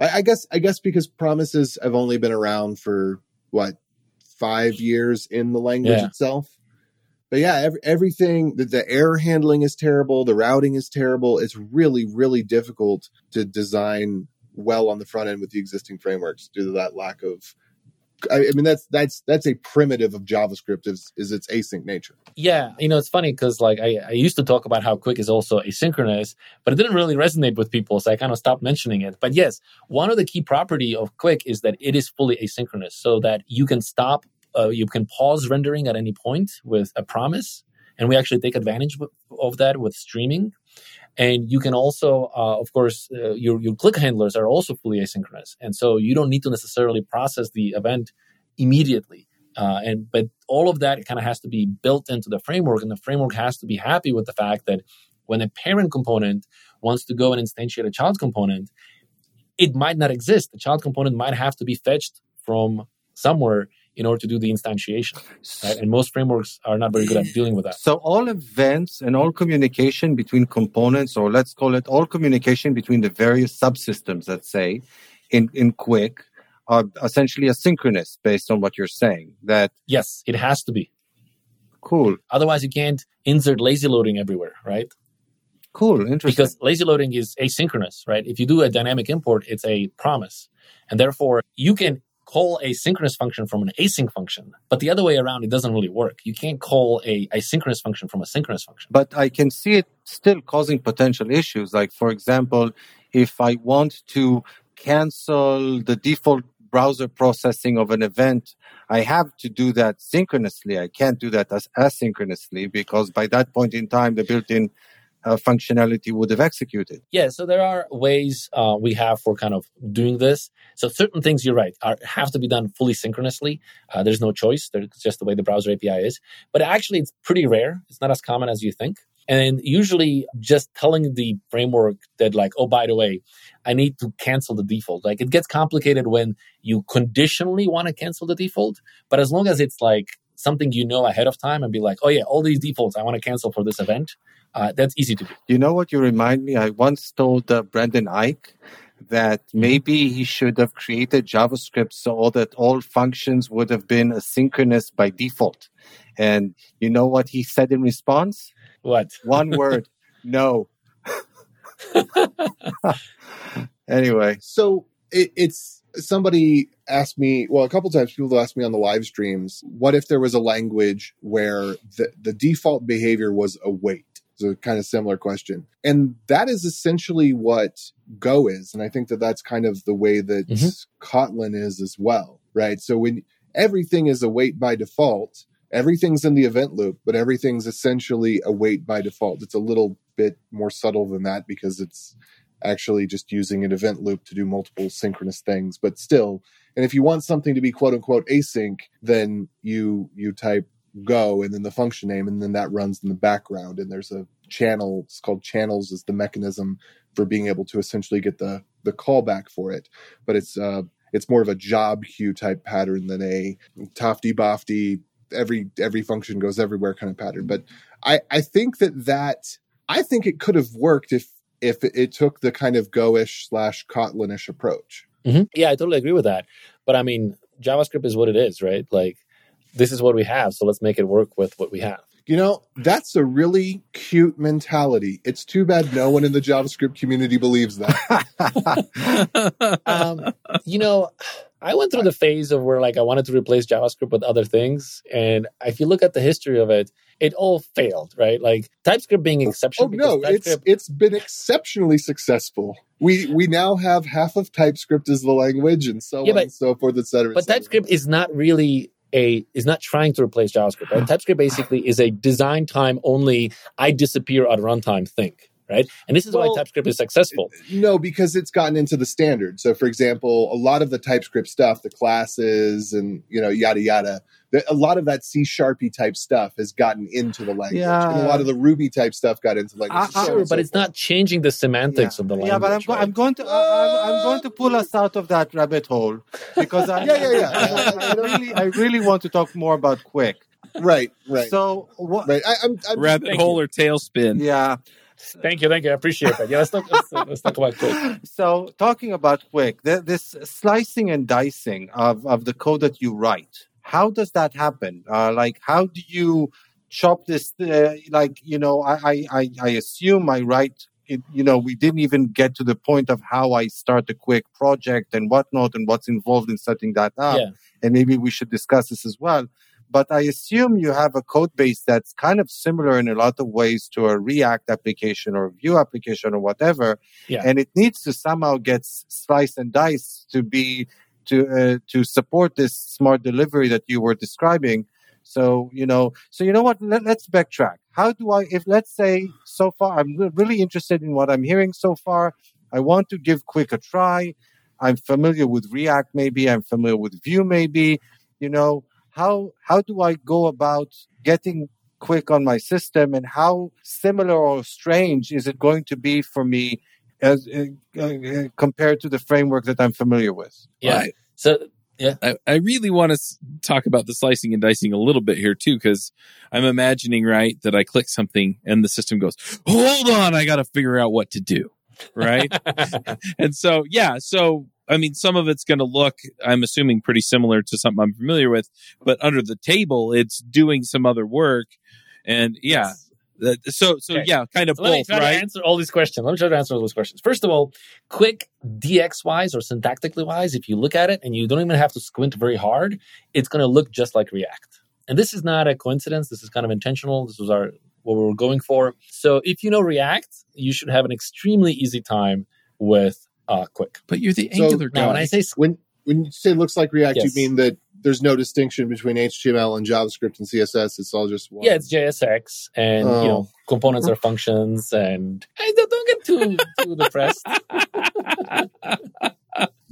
I, I guess, I guess because promises have only been around for what, five years in the language Yeah. itself but yeah, every, everything the, the error handling is terrible. The routing is terrible. It's really, really difficult to design well on the front end with the existing frameworks due to that lack of. I, I mean, that's that's that's a primitive of JavaScript is is its async nature. Yeah, you know, it's funny because like I, I used to talk about how Qwik is also asynchronous, but it didn't really resonate with people, so I kind of stopped mentioning it. But yes, one of the key property of Qwik is that it is fully asynchronous, so that you can stop, uh, you can pause rendering at any point with a promise, and we actually take advantage of- of that with streaming. And you can also, uh, of course, uh, your your click handlers are also fully asynchronous, and so you don't need to necessarily process the event immediately. Uh, and but all of that kind of has to be built into the framework, and the framework has to be happy with the fact that when a parent component wants to go and instantiate a child component, it might not exist. The child component might have to be fetched from somewhere in order to do the instantiation. Right? And most frameworks are not very good at dealing with that. So all events and all communication between components, or let's call it all communication between the various subsystems, let's say, in, in Qwik, are essentially asynchronous based on what you're saying. That Yes, it has to be. cool, Otherwise, you can't insert lazy loading everywhere, right? cool, interesting. because lazy loading is asynchronous, right? If you do a dynamic import, it's a promise. And therefore, you can call a synchronous function from an async function, but the other way around, it doesn't really work. You can't call a asynchronous function from a synchronous function. but I can see it still causing potential issues. Like, for example, if I want to cancel the default browser processing of an event, I have to do that synchronously. I can't do that as asynchronously because by that point in time, the built in uh, functionality would have executed. Yeah, so there are ways uh, we have for kind of doing this. So certain things, you're right, are, have to be done fully synchronously. Uh, there's no choice. There's just the way the browser API is. But actually, it's pretty rare. It's not as common as you think. And usually, just telling the framework that, like, oh, by the way, I need to cancel the default. Like, it gets complicated when you conditionally want to cancel the default. But as long as it's like something you know ahead of time and be like, oh, yeah, all these defaults I want to cancel for this event, uh, that's easy to do. You know what you remind me? I once told uh, Brendan Eich that maybe he should have created JavaScript so that all functions would have been asynchronous by default. And you know what he said in response? What? One [LAUGHS] word, no. [LAUGHS] anyway, So it, it's somebody asked me. Well, a couple times people asked me on the live streams, what if there was a language where the the default behavior was await? It's a kind of similar question, and that is essentially what Go is, and I think that that's kind of the way that Mhm. Kotlin is as well, right? So when everything is a await by default, everything's in the event loop, but everything's essentially a await by default. It's a little bit more subtle than that because it's actually just using an event loop to do multiple synchronous things, but still. And if you want something to be quote unquote async, then you you type go and then the function name and then that runs in the background and there's a channel it's called channels is the mechanism for being able to essentially get the the callback for it but it's uh it's more of a job queue type pattern than a tofty bofty every every function goes everywhere kind of pattern but i i think that that i think it could have worked if if it, took the kind of go-ish slash kotlinish approach Mhm. Yeah, I totally agree with that. But I mean, JavaScript is what it is, right? Like, this is what we have, so let's make it work with what we have. You know, that's a really cute mentality. It's too bad no one in the JavaScript community believes that. [LAUGHS] Um, you know, I went through the phase of where like I wanted to replace JavaScript with other things, and if you look at the history of it, it all failed, right? Like TypeScript being exceptional. Oh no, it's it's been exceptionally successful. We we now have half of TypeScript as the language, and so yeah, on but, and so forth, etc. But TypeScript is not really a is not trying to replace JavaScript. Right? [SIGHS] TypeScript basically is a design time only. I disappear at runtime thing right? And this is well, why TypeScript is successful. No, because it's gotten into the standard. So, for example, a lot of the TypeScript stuff, the classes and you know yada yada, a lot of that C sharpie type stuff has gotten into the language, yeah. and a lot of the Ruby type stuff got into language. Uh, sure, but it's not changing the semantics yeah. of the language. Yeah, but I'm, right? I'm going to I'm, I'm, going to pull us out of that rabbit hole because I, [LAUGHS] yeah, yeah, yeah. I, I really I really want to talk more about Qwik. Right, right. So what? Right. I, I'm, I'm rabbit hole you. or tailspin. Yeah. [LAUGHS] Thank you, thank you. I appreciate that. Yeah, let's talk. Let's, let's talk about Qwik. [LAUGHS] So, talking about Qwik, this slicing and dicing of of the code that you write, how does that happen? Uh, like, how do you chop this? Uh, like, you know, I I I assume I write. It, you know, we didn't even get to the point of how I start a Qwik project and whatnot, and what's involved in setting that up. Yeah. And maybe we should discuss this as well but I assume you have a code base that's kind of similar in a lot of ways to a React application or a Vue application or whatever. Yeah. And it needs to somehow get sliced and diced to be to uh, to support this smart delivery that you were describing. So you know, so you know what? Let, us backtrack. How do I? If let's say so far, I'm really interested in what I'm hearing so far. I want to give Qwik a try. I'm familiar with React, maybe. I'm familiar with Vue, maybe. You know, how how do I go about getting Qwik on my system, and how similar or strange is it going to be for me as uh, uh, compared to the framework that I'm familiar with? Yeah. Right. So yeah. I, I really want to talk about the slicing and dicing a little bit here too, because I'm imagining, right, that I click something and the system goes, hold on, I got to figure out what to do. Right. and so, yeah. So I mean, some of it's going to look, I'm assuming, pretty similar to something I'm familiar with, but under the table, it's doing some other work. And yeah. Yes. so, so okay. yeah, kind of so both, let me try right? To answer all these questions. Let me try to answer all those questions. First of all, Qwik DX wise or syntactically wise, if you look at it and you don't even have to squint very hard, it's going to look just like React. And this is not a coincidence. This is kind of intentional. This was our what we were going for. So if you know React, you should have an extremely easy time with uh, Qwik. But you're the Angular guy. Now, when I say when when you say looks like React, yes. you mean that there's no distinction between HTML and JavaScript and CSS. It's all just one. Yeah, it's JSX, and oh. you know, components are [LAUGHS] functions, and hey, don't get too too depressed.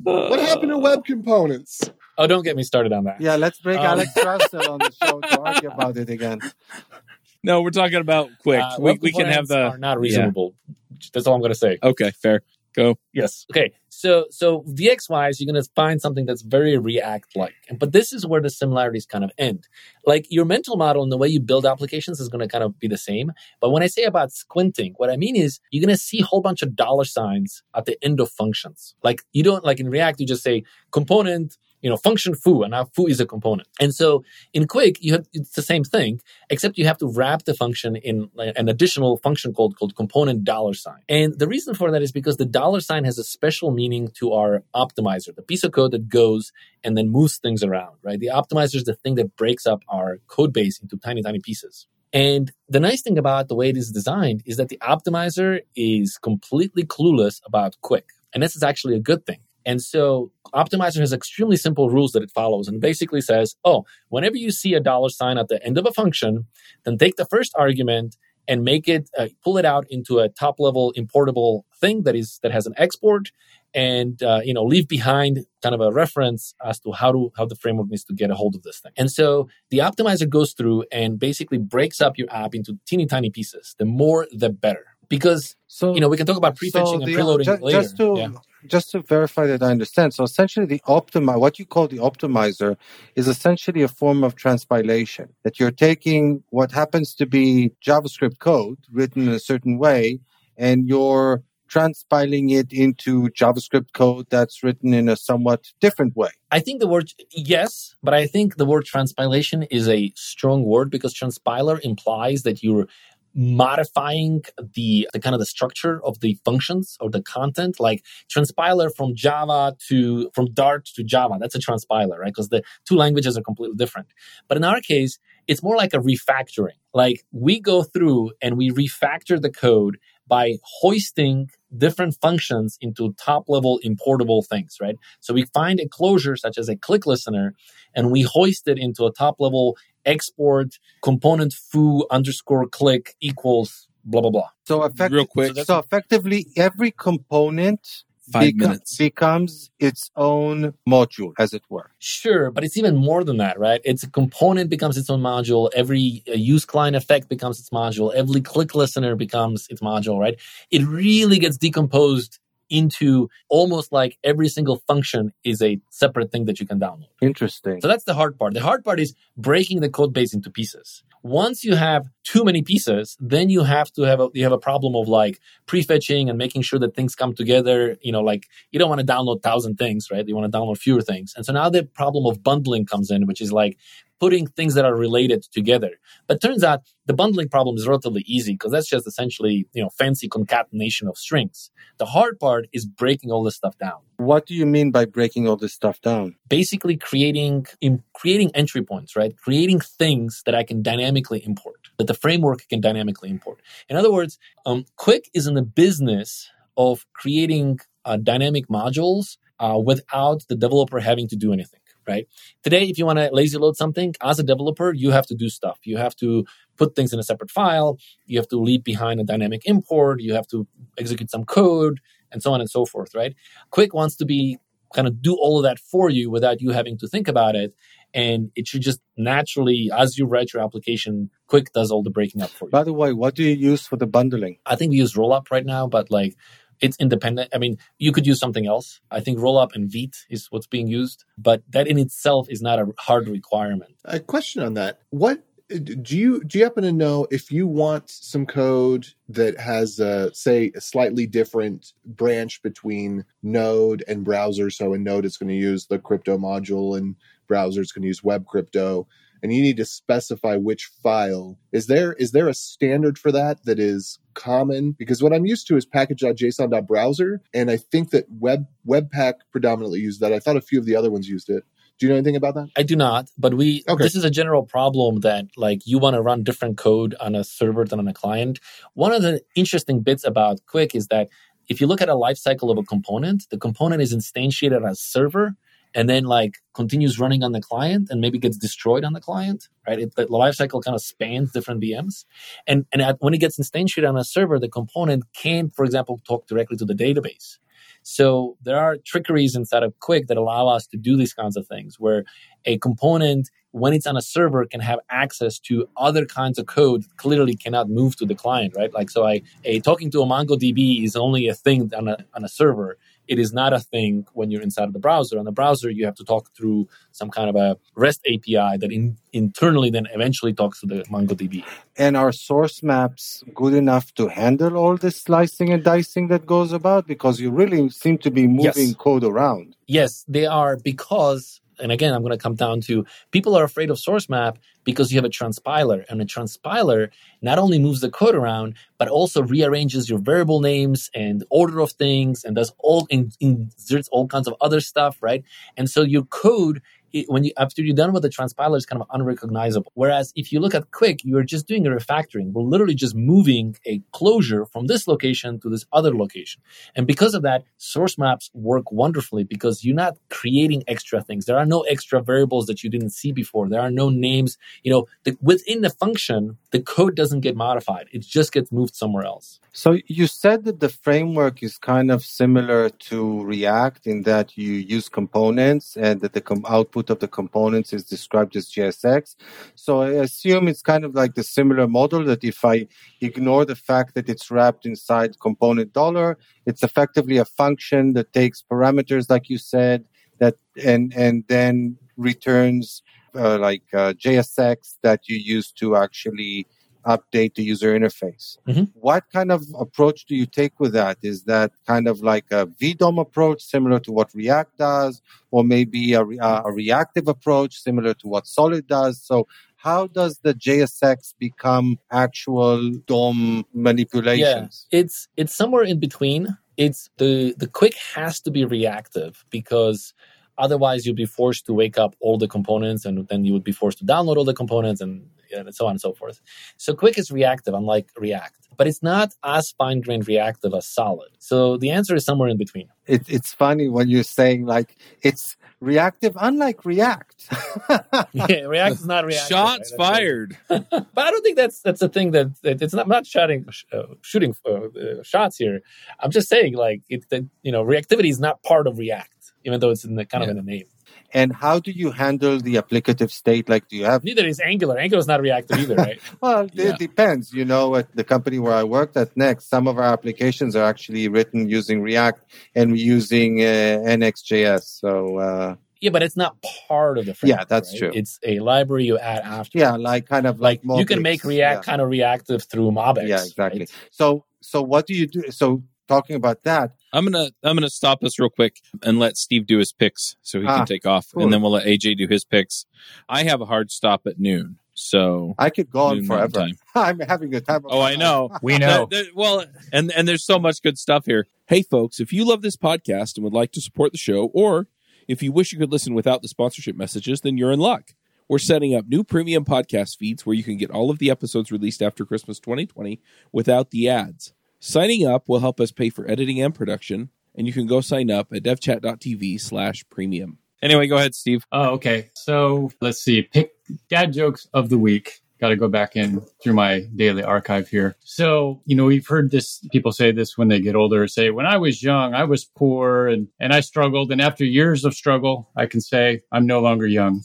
what happened to web components? Oh, don't get me started on that. Yeah, let's bring um, Alex Russell on the show to argue about it again. [LAUGHS] No, we're talking about Qwik. Uh, we, we can have the are not reasonable. Yeah. That's all I'm going to say. Okay, fair. Go. Yes. Okay. So so DX wise, you're gonna find something that's very React like. But this is where the similarities kind of end. Like your mental model and the way you build applications is gonna kind of be the same. But when I say about squinting, what I mean is you're gonna see a whole bunch of dollar signs at the end of functions. Like you don't like in React, you just say component you know, function foo, and now foo is a component. And so in Qwik, you have it's the same thing, except you have to wrap the function in an additional function called called component dollar sign. And the reason for that is because the dollar sign has a special meaning to our optimizer, the piece of code that goes and then moves things around, right? The optimizer is the thing that breaks up our code base into tiny, tiny pieces. And the nice thing about the way it is designed is that the optimizer is completely clueless about Qwik. And this is actually a good thing and so Optimizer has extremely simple rules that it follows and basically says, oh, whenever you see a dollar sign at the end of a function, then take the first argument and make it uh, pull it out into a top level importable thing that is that has an export and uh, you know leave behind kind of a reference as to how to how the framework needs to get a hold of this thing. And so the optimizer goes through and basically breaks up your app into teeny tiny pieces. The more the better. Because so you know we can talk about prefetching so and preloading just, later. just to, yeah just to verify that I understand, so essentially the optimizer, what you call the optimizer, is essentially a form of transpilation. That you're taking what happens to be JavaScript code written in a certain way, and you're transpiling it into JavaScript code that's written in a somewhat different way. I think the word yes, but I think the word transpilation is a strong word because transpiler implies that you're modifying the, the kind of the structure of the functions or the content, like transpiler from Java to from Dart to Java. That's a transpiler, right? Because the two languages are completely different. But in our case, it's more like a refactoring. Like we go through and we refactor the code by hoisting different functions into top level importable things, right? So we find a closure such as a click listener and we hoist it into a top level export component foo underscore click equals blah blah blah. So effect- Real quick. So effectively, every component Five beco- minutes. becomes its own module, as it were. Sure, but it's even more than that, right? It's a component becomes its own module. Every uh, use client effect becomes its module. Every click listener becomes its module, right? It really gets decomposed into almost like every single function is a separate thing that you can download. Interesting. So that's the hard part. The hard part is breaking the code base into pieces. Once you have too many pieces, then you have to have a, you have a problem of like prefetching and making sure that things come together. You know, like you don't want to download thousand things, right? You want to download fewer things. And so now the problem of bundling comes in, which is like putting things that are related together. But turns out the bundling problem is relatively easy because that's just essentially, you know, fancy concatenation of strings. The hard part is breaking all this stuff down what do you mean by breaking all this stuff down? basically creating in creating entry points right creating things that i can dynamically import that the framework can dynamically import in other words um, Qwik is in the business of creating uh, dynamic modules uh, without the developer having to do anything right today if you want to lazy load something as a developer you have to do stuff you have to put things in a separate file you have to leave behind a dynamic import you have to execute some code and so on and so forth right Qwik wants to be kind of do all of that for you without you having to think about it. And it should just naturally, as you write your application, Qwik does all the breaking up for you. By the way, what do you use for the bundling? I think we use Rollup right now, but like it's independent. I mean, you could use something else. I think Rollup and Vite is what's being used, but that in itself is not a hard requirement. A question on that: What do you do? You happen to know if you want some code that has, uh, say, a slightly different branch between Node and browser? So in Node, it's going to use the crypto module, and browser it's going to use web crypto. And you need to specify which file. Is there is there a standard for that that is common? Because what I'm used to is package.json.browser, and I think that web Webpack predominantly used that. I thought a few of the other ones used it. Do you know anything about that? I do not, but we Okay. this is a general problem that like you want to run different code on a server than on a client. One of the interesting bits about Qwik is that if you look at a life cycle of a component, the component is instantiated as server and then like continues running on the client and maybe gets destroyed on the client, right? It, the life cycle kind of spans different VMs. And, and at, when it gets instantiated on a server, the component can, for example, talk directly to the database. So there are trickeries inside of Qwik that allow us to do these kinds of things where a component, when it's on a server, can have access to other kinds of code clearly cannot move to the client, right? Like, so I, a talking to a MongoDB is only a thing on a, on a server. It is not a thing when you're inside of the browser. On the browser, you have to talk through some kind of a REST API that in, internally then eventually talks to the MongoDB. And are source maps good enough to handle all this slicing and dicing that goes about? Because you really seem to be moving Yes. code around. Yes, they are because, and again, I'm going to come down to people are afraid of source map because you have a transpiler, and a transpiler not only moves the code around, but also rearranges your variable names and order of things, and does all inserts all kinds of other stuff, right? And so your code. It, when you after you're done with the transpiler, it's kind of unrecognizable. Whereas if you look at Qwik, you're just doing a refactoring. We're literally just moving a closure from this location to this other location. And because of that, source maps work wonderfully because you're not creating extra things. There are no extra variables that you didn't see before. There are no names. You know, the, within the function, the code doesn't get modified. It just gets moved somewhere else. So you said that the framework is kind of similar to React in that you use components and that the com- output of the components is described as JSX. So I assume it's kind of like the similar model that if I ignore the fact that it's wrapped inside component dollar, it's effectively a function that takes parameters, like you said, that and and then returns uh, like uh, JSX that you use to actually update the user interface. Mhm. What kind of approach do you take with that? Is that kind of like a VDOM approach, similar to what React does, or maybe a, re- a reactive approach, similar to what Solid does? So, how does the JSX become actual DOM manipulations? Yeah, it's it's somewhere in between. It's the the Qwik has to be reactive because otherwise you'd be forced to wake up all the components and then you would be forced to download all the components and, and so on and so forth. So Qwik is reactive, unlike React but it's not as fine grained reactive as solid. So the answer is somewhere in between. It, it's funny when you're saying like it's reactive, unlike React. [LAUGHS] [LAUGHS] yeah, React is not reactive. Shots right? fired. [LAUGHS] but I don't think that's that's a thing that, it's not. I'm not shooting uh, shooting uh, uh, shots here. I'm just saying like it that you know reactivity is not part of React, even though it's in the kind yeah. of in the name. And how do you handle the applicative state? Like, do you have? Neither is Angular. Angular is not reactive either, right? [LAUGHS] well, yeah. it depends. You know, at the company where I worked at Next, some of our applications are actually written using React and using uh, RxJS. So. Uh, yeah, but it's not part of the framework. Yeah, that's right? true. It's a library you add after. Yeah, like kind of like, like you can make React yeah. kind of reactive through MobX. Yeah, exactly. Right? So, so what do you do? So talking about that. I'm gonna I'm gonna stop us real quick and let Steve do his picks so he ah, can take off, cool. and then we'll let AJ do his picks. I have a hard stop at noon, so I could go on forever. [LAUGHS] I'm having a time. oh, I know. we know. [LAUGHS] There, there, well, and and there's so much good stuff here. Hey, folks, if you love this podcast and would like to support the show, or if you wish you could listen without the sponsorship messages, then you're in luck. We're setting up new premium podcast feeds where you can get all of the episodes released after Christmas 2020 without the ads. Signing up will help us pay for editing and production, and you can go sign up at devchat.tv slash premium. Anyway, go ahead, Steve. Oh, okay. So let's see. Pick dad jokes of the week. Got to go back in through my daily archive here. So, you know, we've heard this, people say this when they get older, say, when I was young, I was poor and, and I struggled. And after years of struggle, I can say I'm no longer young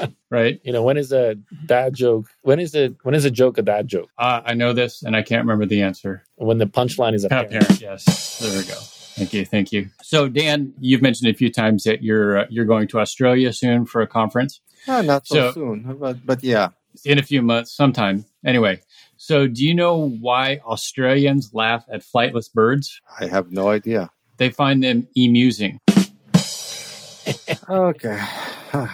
[LAUGHS] right? You know, when is a dad joke? When is it? When is a joke a dad joke? Uh, I know this, and I can't remember the answer. When the punchline is apparent. apparent. Yes, there we go. Thank you, thank you. So, Dan, you've mentioned a few times that you're uh, you're going to Australia soon for a conference. Uh, not so, so soon, but but yeah, in a few months, sometime. Anyway, so do you know why Australians laugh at flightless birds? I have no idea. They find them amusing. okay. [SIGHS]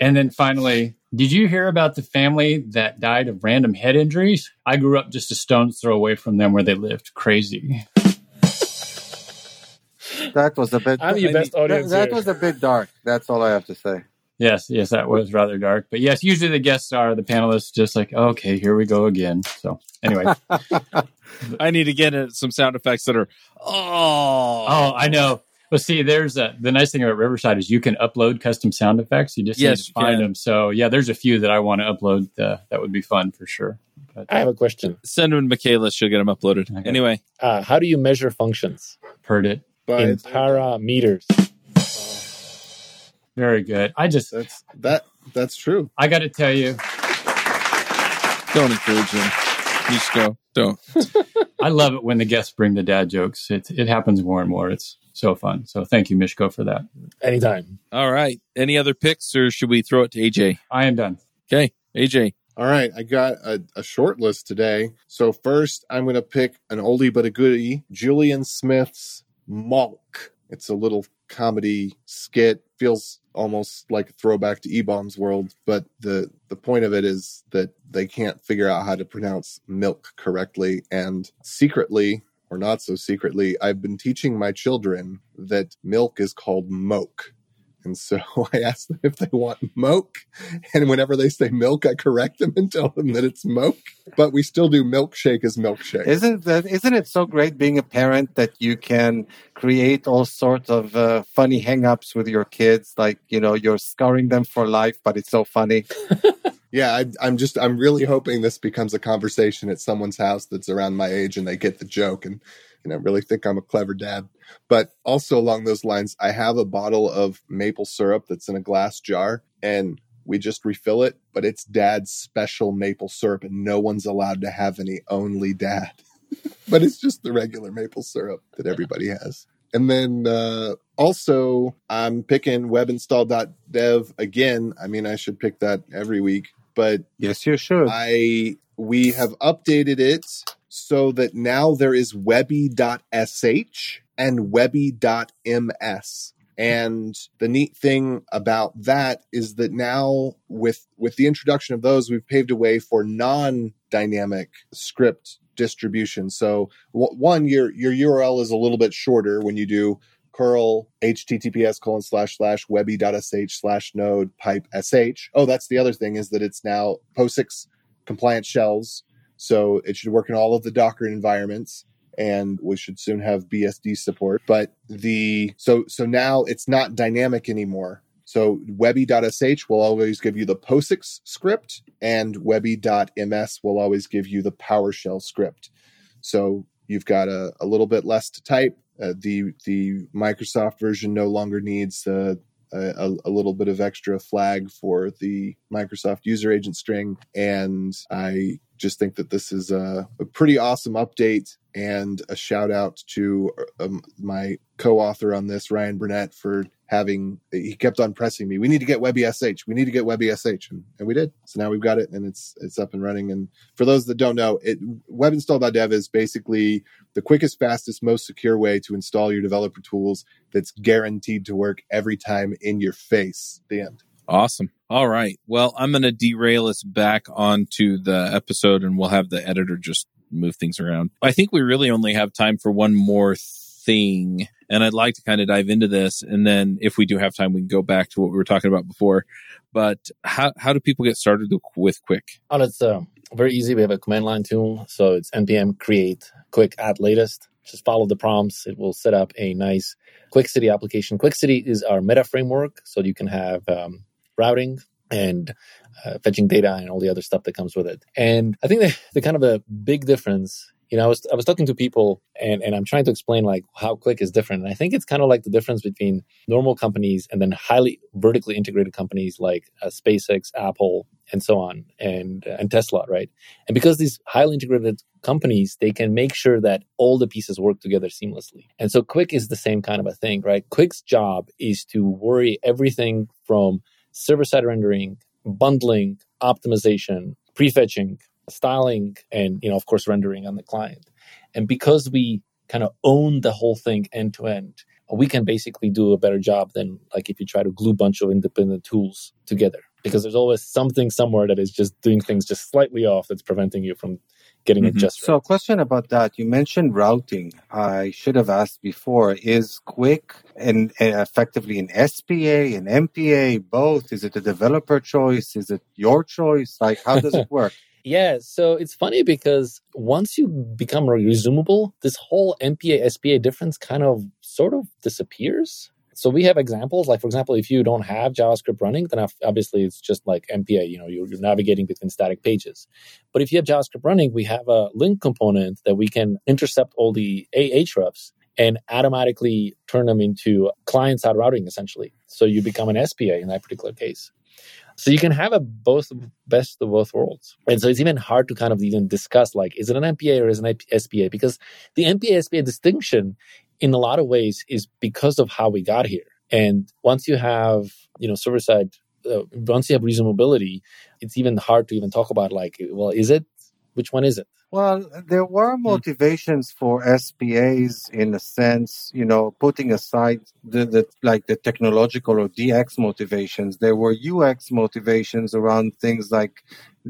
and then finally, did you hear about the family that died of random head injuries? I grew up just a stone's throw away from them where they lived. Crazy. That was a bit. I'm your best audience. That, that was a bit dark. That's all I have to say. Yes, yes, that was rather dark. But yes, usually the guests are the panelists, just like, okay, here we go again. So anyway, [LAUGHS] I need to get some sound effects that are. Oh, oh, I know. Well, see, there's a, the nice thing about Riverside is you can upload custom sound effects. You just yes, need to find them. So yeah, there's a few that I want to upload. Uh, that would be fun for sure. But, I have a question. Send them to Michaela. She'll get them uploaded. Okay. Anyway, uh, how do you measure functions? Heard it. But in parameters. Very good. I just that's that that's true. I got to tell you. Don't encourage him. You just go. Don't. [LAUGHS] I love it when the guests bring the dad jokes. It it happens more and more. It's so fun. So thank you, Misko, for that. Anytime. All right. Any other picks, or should we throw it to AJ? I am done. Okay, AJ. All right, I got a, a short list today. So first, I'm going to pick an oldie but a goodie: Julian Smith's Malk. It's a little comedy skit. Feels almost like a throwback to eBaum's World, but the the point of it is that they can't figure out how to pronounce milk correctly, and secretly or not so secretly, I've been teaching my children that milk is called moke. And so [LAUGHS] I ask them if they want moke. And whenever they say milk, I correct them and tell them that it's moke. But we still do milkshake as milkshake. Isn't that, isn't it so great being a parent that you can create all sorts of uh, funny hangups with your kids? Like, you know, you're scarring them for life, but it's so funny. [LAUGHS] yeah, I, am just I'm really hoping this becomes a conversation at someone's house that's around my age and they get the joke and you know really think I'm a clever dad. But also along those lines, I have a bottle of maple syrup that's in a glass jar and we just refill it, but it's dad's special maple syrup and no one's allowed to have any only dad. [LAUGHS] but it's just the regular maple syrup that everybody has. And then uh, also, I'm picking webinstall.dev again. I mean, I should pick that every week but yes, you should. I we have updated it so that now there is webby.sh and webby.ms. And the neat thing about that is that now with with the introduction of those, we've paved a way for non-dynamic script distribution. So w- one, your your URL is a little bit shorter when you do curl https colon slash slash webby.sh slash node pipe sh. Oh, that's the other thing is that it's now POSIX compliant shells. So it should work in all of the Docker environments and we should soon have BSD support. But the so so now it's not dynamic anymore. So webby.sh will always give you the POSIX script and webby.ms will always give you the PowerShell script. So you've got a, a little bit less to type. Uh, the the Microsoft version no longer needs uh, a, a, little bit of extra flag for the Microsoft user agent string, and I just think that this is a, a pretty awesome update and a shout out to um, my co-author on this, Ryan Burnett, for having he kept on pressing me. We need to get WebbySH. We need to get WebbySH, and, and we did. So now we've got it, and it's it's up and running. And for those that don't know, it webinstall.dev is basically the quickest, fastest, most secure way to install your developer tools. That's guaranteed to work every time in your face. The end. Awesome. All right. Well, I'm going to derail us back onto the episode, and we'll have the editor just move things around. I think we really only have time for one more thing. And I'd like to kind of dive into this. And then if we do have time, we can go back to what we were talking about before. But how, how do people get started with Qwik? Oh, it's uh, very easy. We have a command line tool. So it's npm create qwik at latest. Just follow the prompts. It will set up a nice Qwik City application. Qwik City is our meta framework. So you can have um, routing and uh, fetching data and all the other stuff that comes with it. And I think the, kind of a big difference, you know, I was I was talking to people and and I'm trying to explain like how Qwik is different. And I think it's kind of like the difference between normal companies and then highly vertically integrated companies like uh, SpaceX, Apple, and so on, and uh, and Tesla, right? And because these highly integrated companies, they can make sure that all the pieces work together seamlessly. And so Qwik is the same kind of a thing, right? Qwik's job is to worry everything from server side rendering bundling, optimization, prefetching, styling, and you know, of course, rendering on the client. And because we kind of own the whole thing end to end, we can basically do a better job than like if you try to glue a bunch of independent tools together. Because there's always something somewhere that is just doing things just slightly off that's preventing you from getting mm-hmm. it just right. So, question about that. You mentioned routing. I should have asked before. Is Qwik and, and effectively an SPA, an MPA, both? Is it a developer choice? Is it your choice? Like, how does it work? [LAUGHS] Yeah, so it's funny because once you become resumable, this whole MPA SPA difference kind of sort of disappears. So we have examples, like for example, if you don't have JavaScript running, then obviously it's just like MPA, you know, you're, you're, navigating between static pages. But if you have JavaScript running, we have a link component that we can intercept all the hrefs and automatically turn them into client-side routing, essentially. So you become an SPA in that particular case. So you can have a both best of both worlds. And so it's even hard to kind of even discuss like, is it an MPA or is it an SPA? Because the MPA SPA distinction in a lot of ways is because of how we got here. And once you have, you know, server side, uh, once you have resumability, it's even hard to even talk about like, well, is it? Which one is it? Well, there were hmm. motivations for SPAs in a sense, you know, putting aside the, the like the technological or DX motivations. There were UX motivations around things like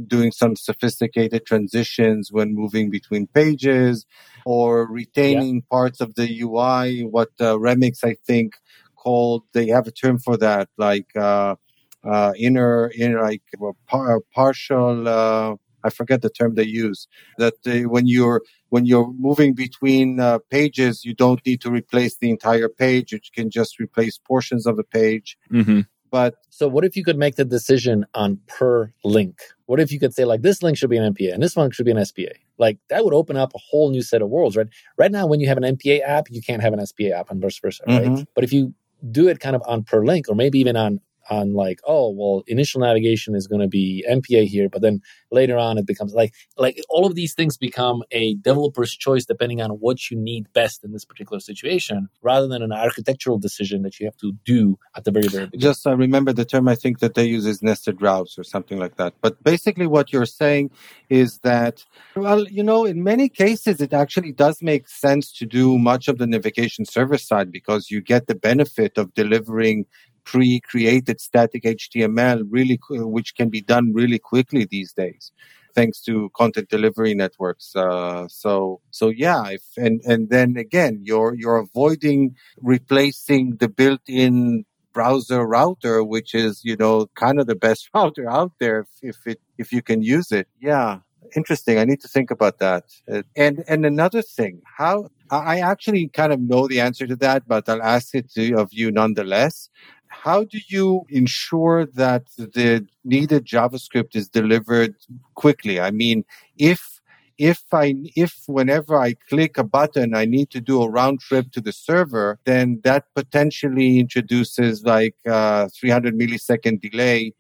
doing some sophisticated transitions when moving between pages or retaining yeah. parts of the UI, what uh, Remix, I think, called, they have a term for that, like uh, uh, inner, inner, like par- partial, uh, I forget the term they use. That uh, when you're when you're moving between uh, pages, you don't need to replace the entire page. You can just replace portions of the page. Mm-hmm. But so, what if you could make the decision on per link? What if you could say like this link should be an MPA and this one should be an SPA? Like that would open up a whole new set of worlds, right? Right now, when you have an MPA app, you can't have an SPA app and vice versa, mm-hmm. right? But if you do it kind of on per link or maybe even on on like, oh, well, initial navigation is going to be MPA here, but then later on it becomes like, like all of these things become a developer's choice depending on what you need best in this particular situation, rather than an architectural decision that you have to do at the very, very beginning. Just uh, remember the term I think that they use is nested routes or something like that. But basically, what you're saying is that, well, you know, in many cases, it actually does make sense to do much of the navigation server side because you get the benefit of delivering pre-created static HTML really, which can be done really quickly these days thanks to content delivery networks. Uh, so, so yeah, if, and, and then again, you're, you're avoiding replacing the built-in browser router, which is, you know, kind of the best [LAUGHS] router out there if, if it, if you can use it. Yeah. Interesting. I need to think about that. Uh, and, and another thing, how, I actually kind of know the answer to that, but I'll ask it to, of you nonetheless how do you ensure that the needed JavaScript is delivered quickly? I mean, if if I if whenever I click a button I need to do a round trip to the server, then that potentially introduces like a 300 millisecond delay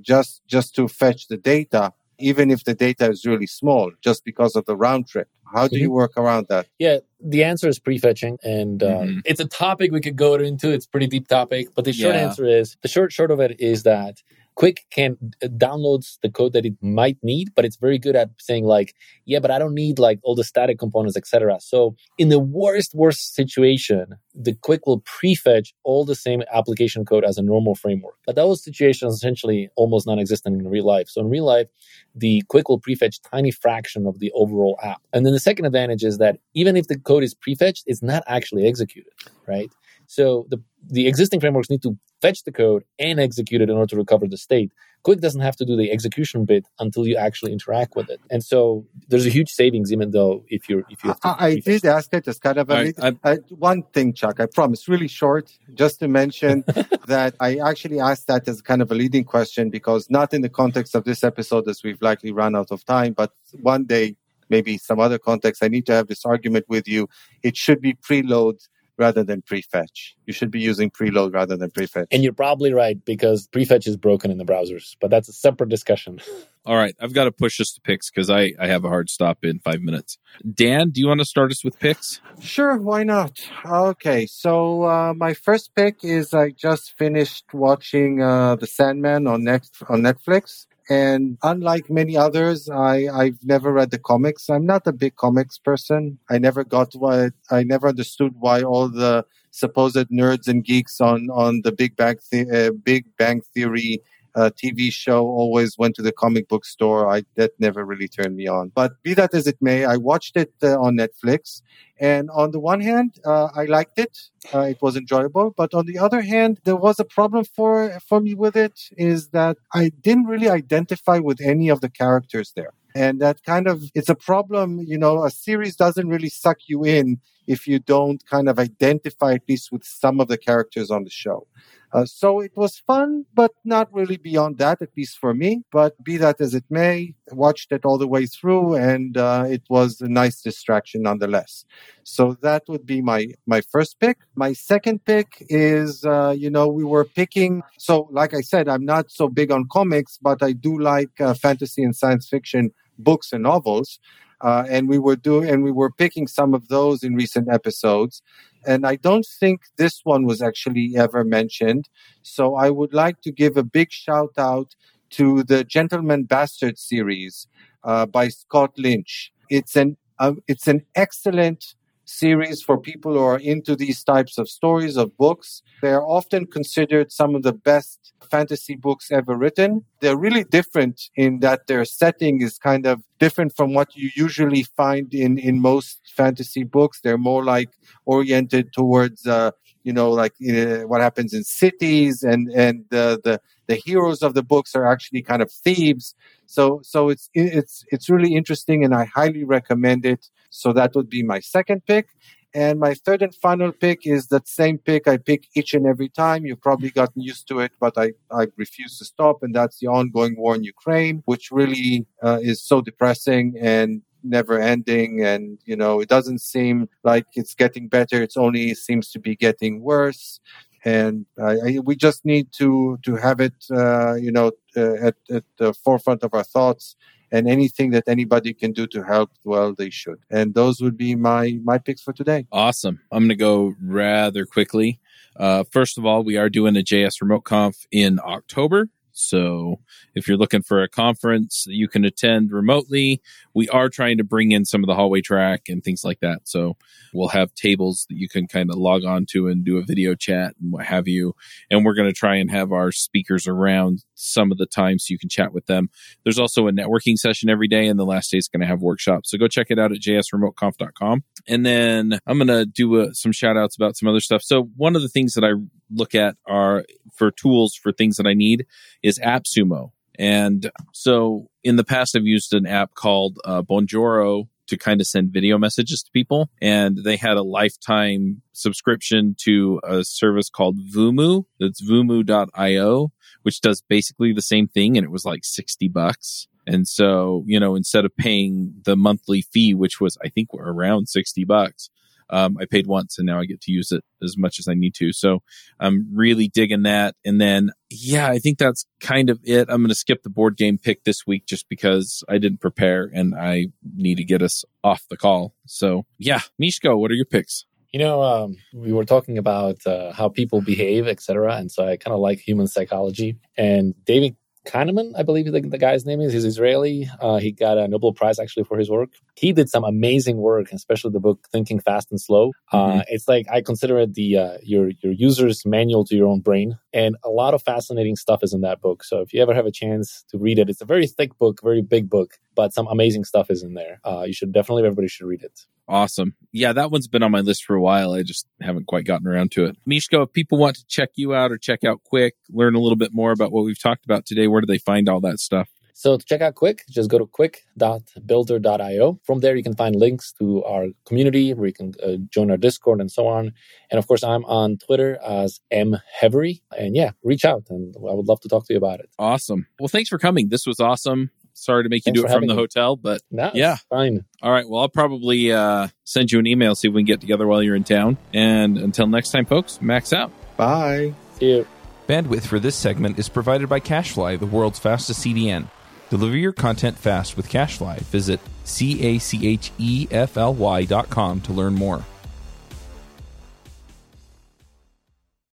just just to fetch the data, even if the data is really small, just because of the round trip. How do you work around that? Yeah, the answer is prefetching, and uh, mm-hmm. it's a topic we could go into. It's pretty deep topic, but the short yeah. answer is the short short of it is that Qwik can uh, downloads the code that it might need, but it's very good at saying like, yeah, but I don't need like all the static components, etc. So in the worst worst situation, the Qwik will prefetch all the same application code as a normal framework. But those situations essentially almost non-existent in real life. So in real life, the Qwik will prefetch tiny fraction of the overall app. And then the second advantage is that even if the code is prefetched, it's not actually executed, right? So the the existing frameworks need to fetch the code and execute it in order to recover the state. Qwik doesn't have to do the execution bit until you actually interact with it, and so there's a huge savings. Even though if you're if you have to, I, I did ask it as kind of a, right, uh, one thing, Chuck. I promise, really short, just to mention [LAUGHS] that I actually asked that as kind of a leading question because not in the context of this episode, as we've likely run out of time, but one day maybe some other context, I need to have this argument with you. It should be preload rather than prefetch. You should be using preload rather than prefetch. And you're probably right because prefetch is broken in the browsers, but that's a separate discussion. [LAUGHS] All right, I've got to push us to picks because I, I have a hard stop in five minutes. Dan, do you want to start us with picks? Sure, why not? Okay, so uh, my first pick is I just finished watching uh, The Sandman on next on Netflix. And unlike many others, I, I've never read the comics. I'm not a big comics person. I never got why, I never understood why all the supposed nerds and geeks on, on the Big Bang, the- uh, Big Bang Theory uh, TV show always went to the comic book store. I that never really turned me on. But be that as it may, I watched it uh, on Netflix, and on the one hand, uh, I liked it. Uh, it was enjoyable. But on the other hand, there was a problem for for me with it. Is that I didn't really identify with any of the characters there. And that kind of, it's a problem, you know, a series doesn't really suck you in if you don't kind of identify at least with some of the characters on the show. Uh, so it was fun, but not really beyond that, at least for me. But be that as it may, watched it all the way through, and uh, it was a nice distraction nonetheless. So that would be my my first pick. My second pick is, uh, you know, we were picking. So, like I said, I'm not so big on comics, but I do like uh, fantasy and science fiction books and novels. Uh, and we were doing and we were picking some of those in recent episodes and i don't think this one was actually ever mentioned so i would like to give a big shout out to the gentleman bastard series uh, by scott lynch it's an uh, it's an excellent series for people who are into these types of stories of books. They're often considered some of the best fantasy books ever written. They're really different in that their setting is kind of different from what you usually find in, in most fantasy books. They're more like oriented towards, uh, you know, like uh, what happens in cities and, and the, the, the heroes of the books are actually kind of thieves. So, so it's, it's, it's really interesting and I highly recommend it. So that would be my second pick. And my third and final pick is that same pick I pick each and every time. You've probably gotten used to it, but I, I refuse to stop. And that's the ongoing war in Ukraine, which really uh, is so depressing and never ending. And, you know, it doesn't seem like it's getting better. It's only seems to be getting worse. and I, we just need to to have it, uh, you know, uh, at, at the forefront of our thoughts. And anything that anybody can do to help, well, they should. And those would be my my picks for today. Awesome. I'm going to go rather quickly. Uh, first of all, we are doing a JS Remote Conf in October. So if you're looking for a conference that you can attend remotely, we are trying to bring in some of the hallway track and things like that. So we'll have tables that you can kind of log on to and do a video chat and what have you. And we're going to try and have our speakers around some of the time so you can chat with them. There's also a networking session every day, and the last day is going to have workshops. So go check it out at jsremoteconf.com. And then I'm going to do uh, some shout outs about some other stuff. So one of the things that I look at are for tools for things that I need is AppSumo. And so in the past, I've used an app called uh, Bonjoro to kind of send video messages to people. And they had a lifetime subscription to a service called Vumu. That's vumu.io, which does basically the same thing. And it was like 60 bucks. And so, you know, instead of paying the monthly fee, which was, I think, around 60 bucks, um, I paid once and now I get to use it as much as I need to. So I'm really digging that. And then, yeah, I think that's kind of it. I'm going to skip the board game pick this week just because I didn't prepare and I need to get us off the call. So yeah, Misko, what are your picks? You know, um, we were talking about uh, how people behave, etc., and so I kind of like human psychology. And David Kahneman, I believe the, the guy's name is. He's Israeli. Uh, he got a Nobel Prize actually for his work. He did some amazing work, especially the book Thinking Fast and Slow. Uh, mm-hmm. Uh, it's like I consider it the uh, your your user's manual to your own brain, and a lot of fascinating stuff is in that book. So if you ever have a chance to read it, it's a very thick book, very big book, but some amazing stuff is in there. Uh, you should definitely everybody should read it. Awesome. Yeah, that one's been on my list for a while. I just haven't quite gotten around to it. Misko, if people want to check you out or check out Qwik, learn a little bit more about what we've talked about today, where do they find all that stuff? So to check out Qwik, just go to qwik.builder.io. From there, you can find links to our community where you can uh, join our Discord and so on. And of course, I'm on Twitter as mhevery. And yeah, reach out and I would love to talk to you about it. Awesome. Well, thanks for coming. This was awesome. Sorry to make Thanks you do it from the me. hotel, but no, yeah, fine. All right. Well, I'll probably uh, send you an email, see if we can get together while you're in town. And until next time, folks, max out. Bye. See you. Bandwidth for this segment is provided by CacheFly, the world's fastest CDN. Deliver your content fast with CacheFly. Visit C A C H E F L Y dot com to learn more.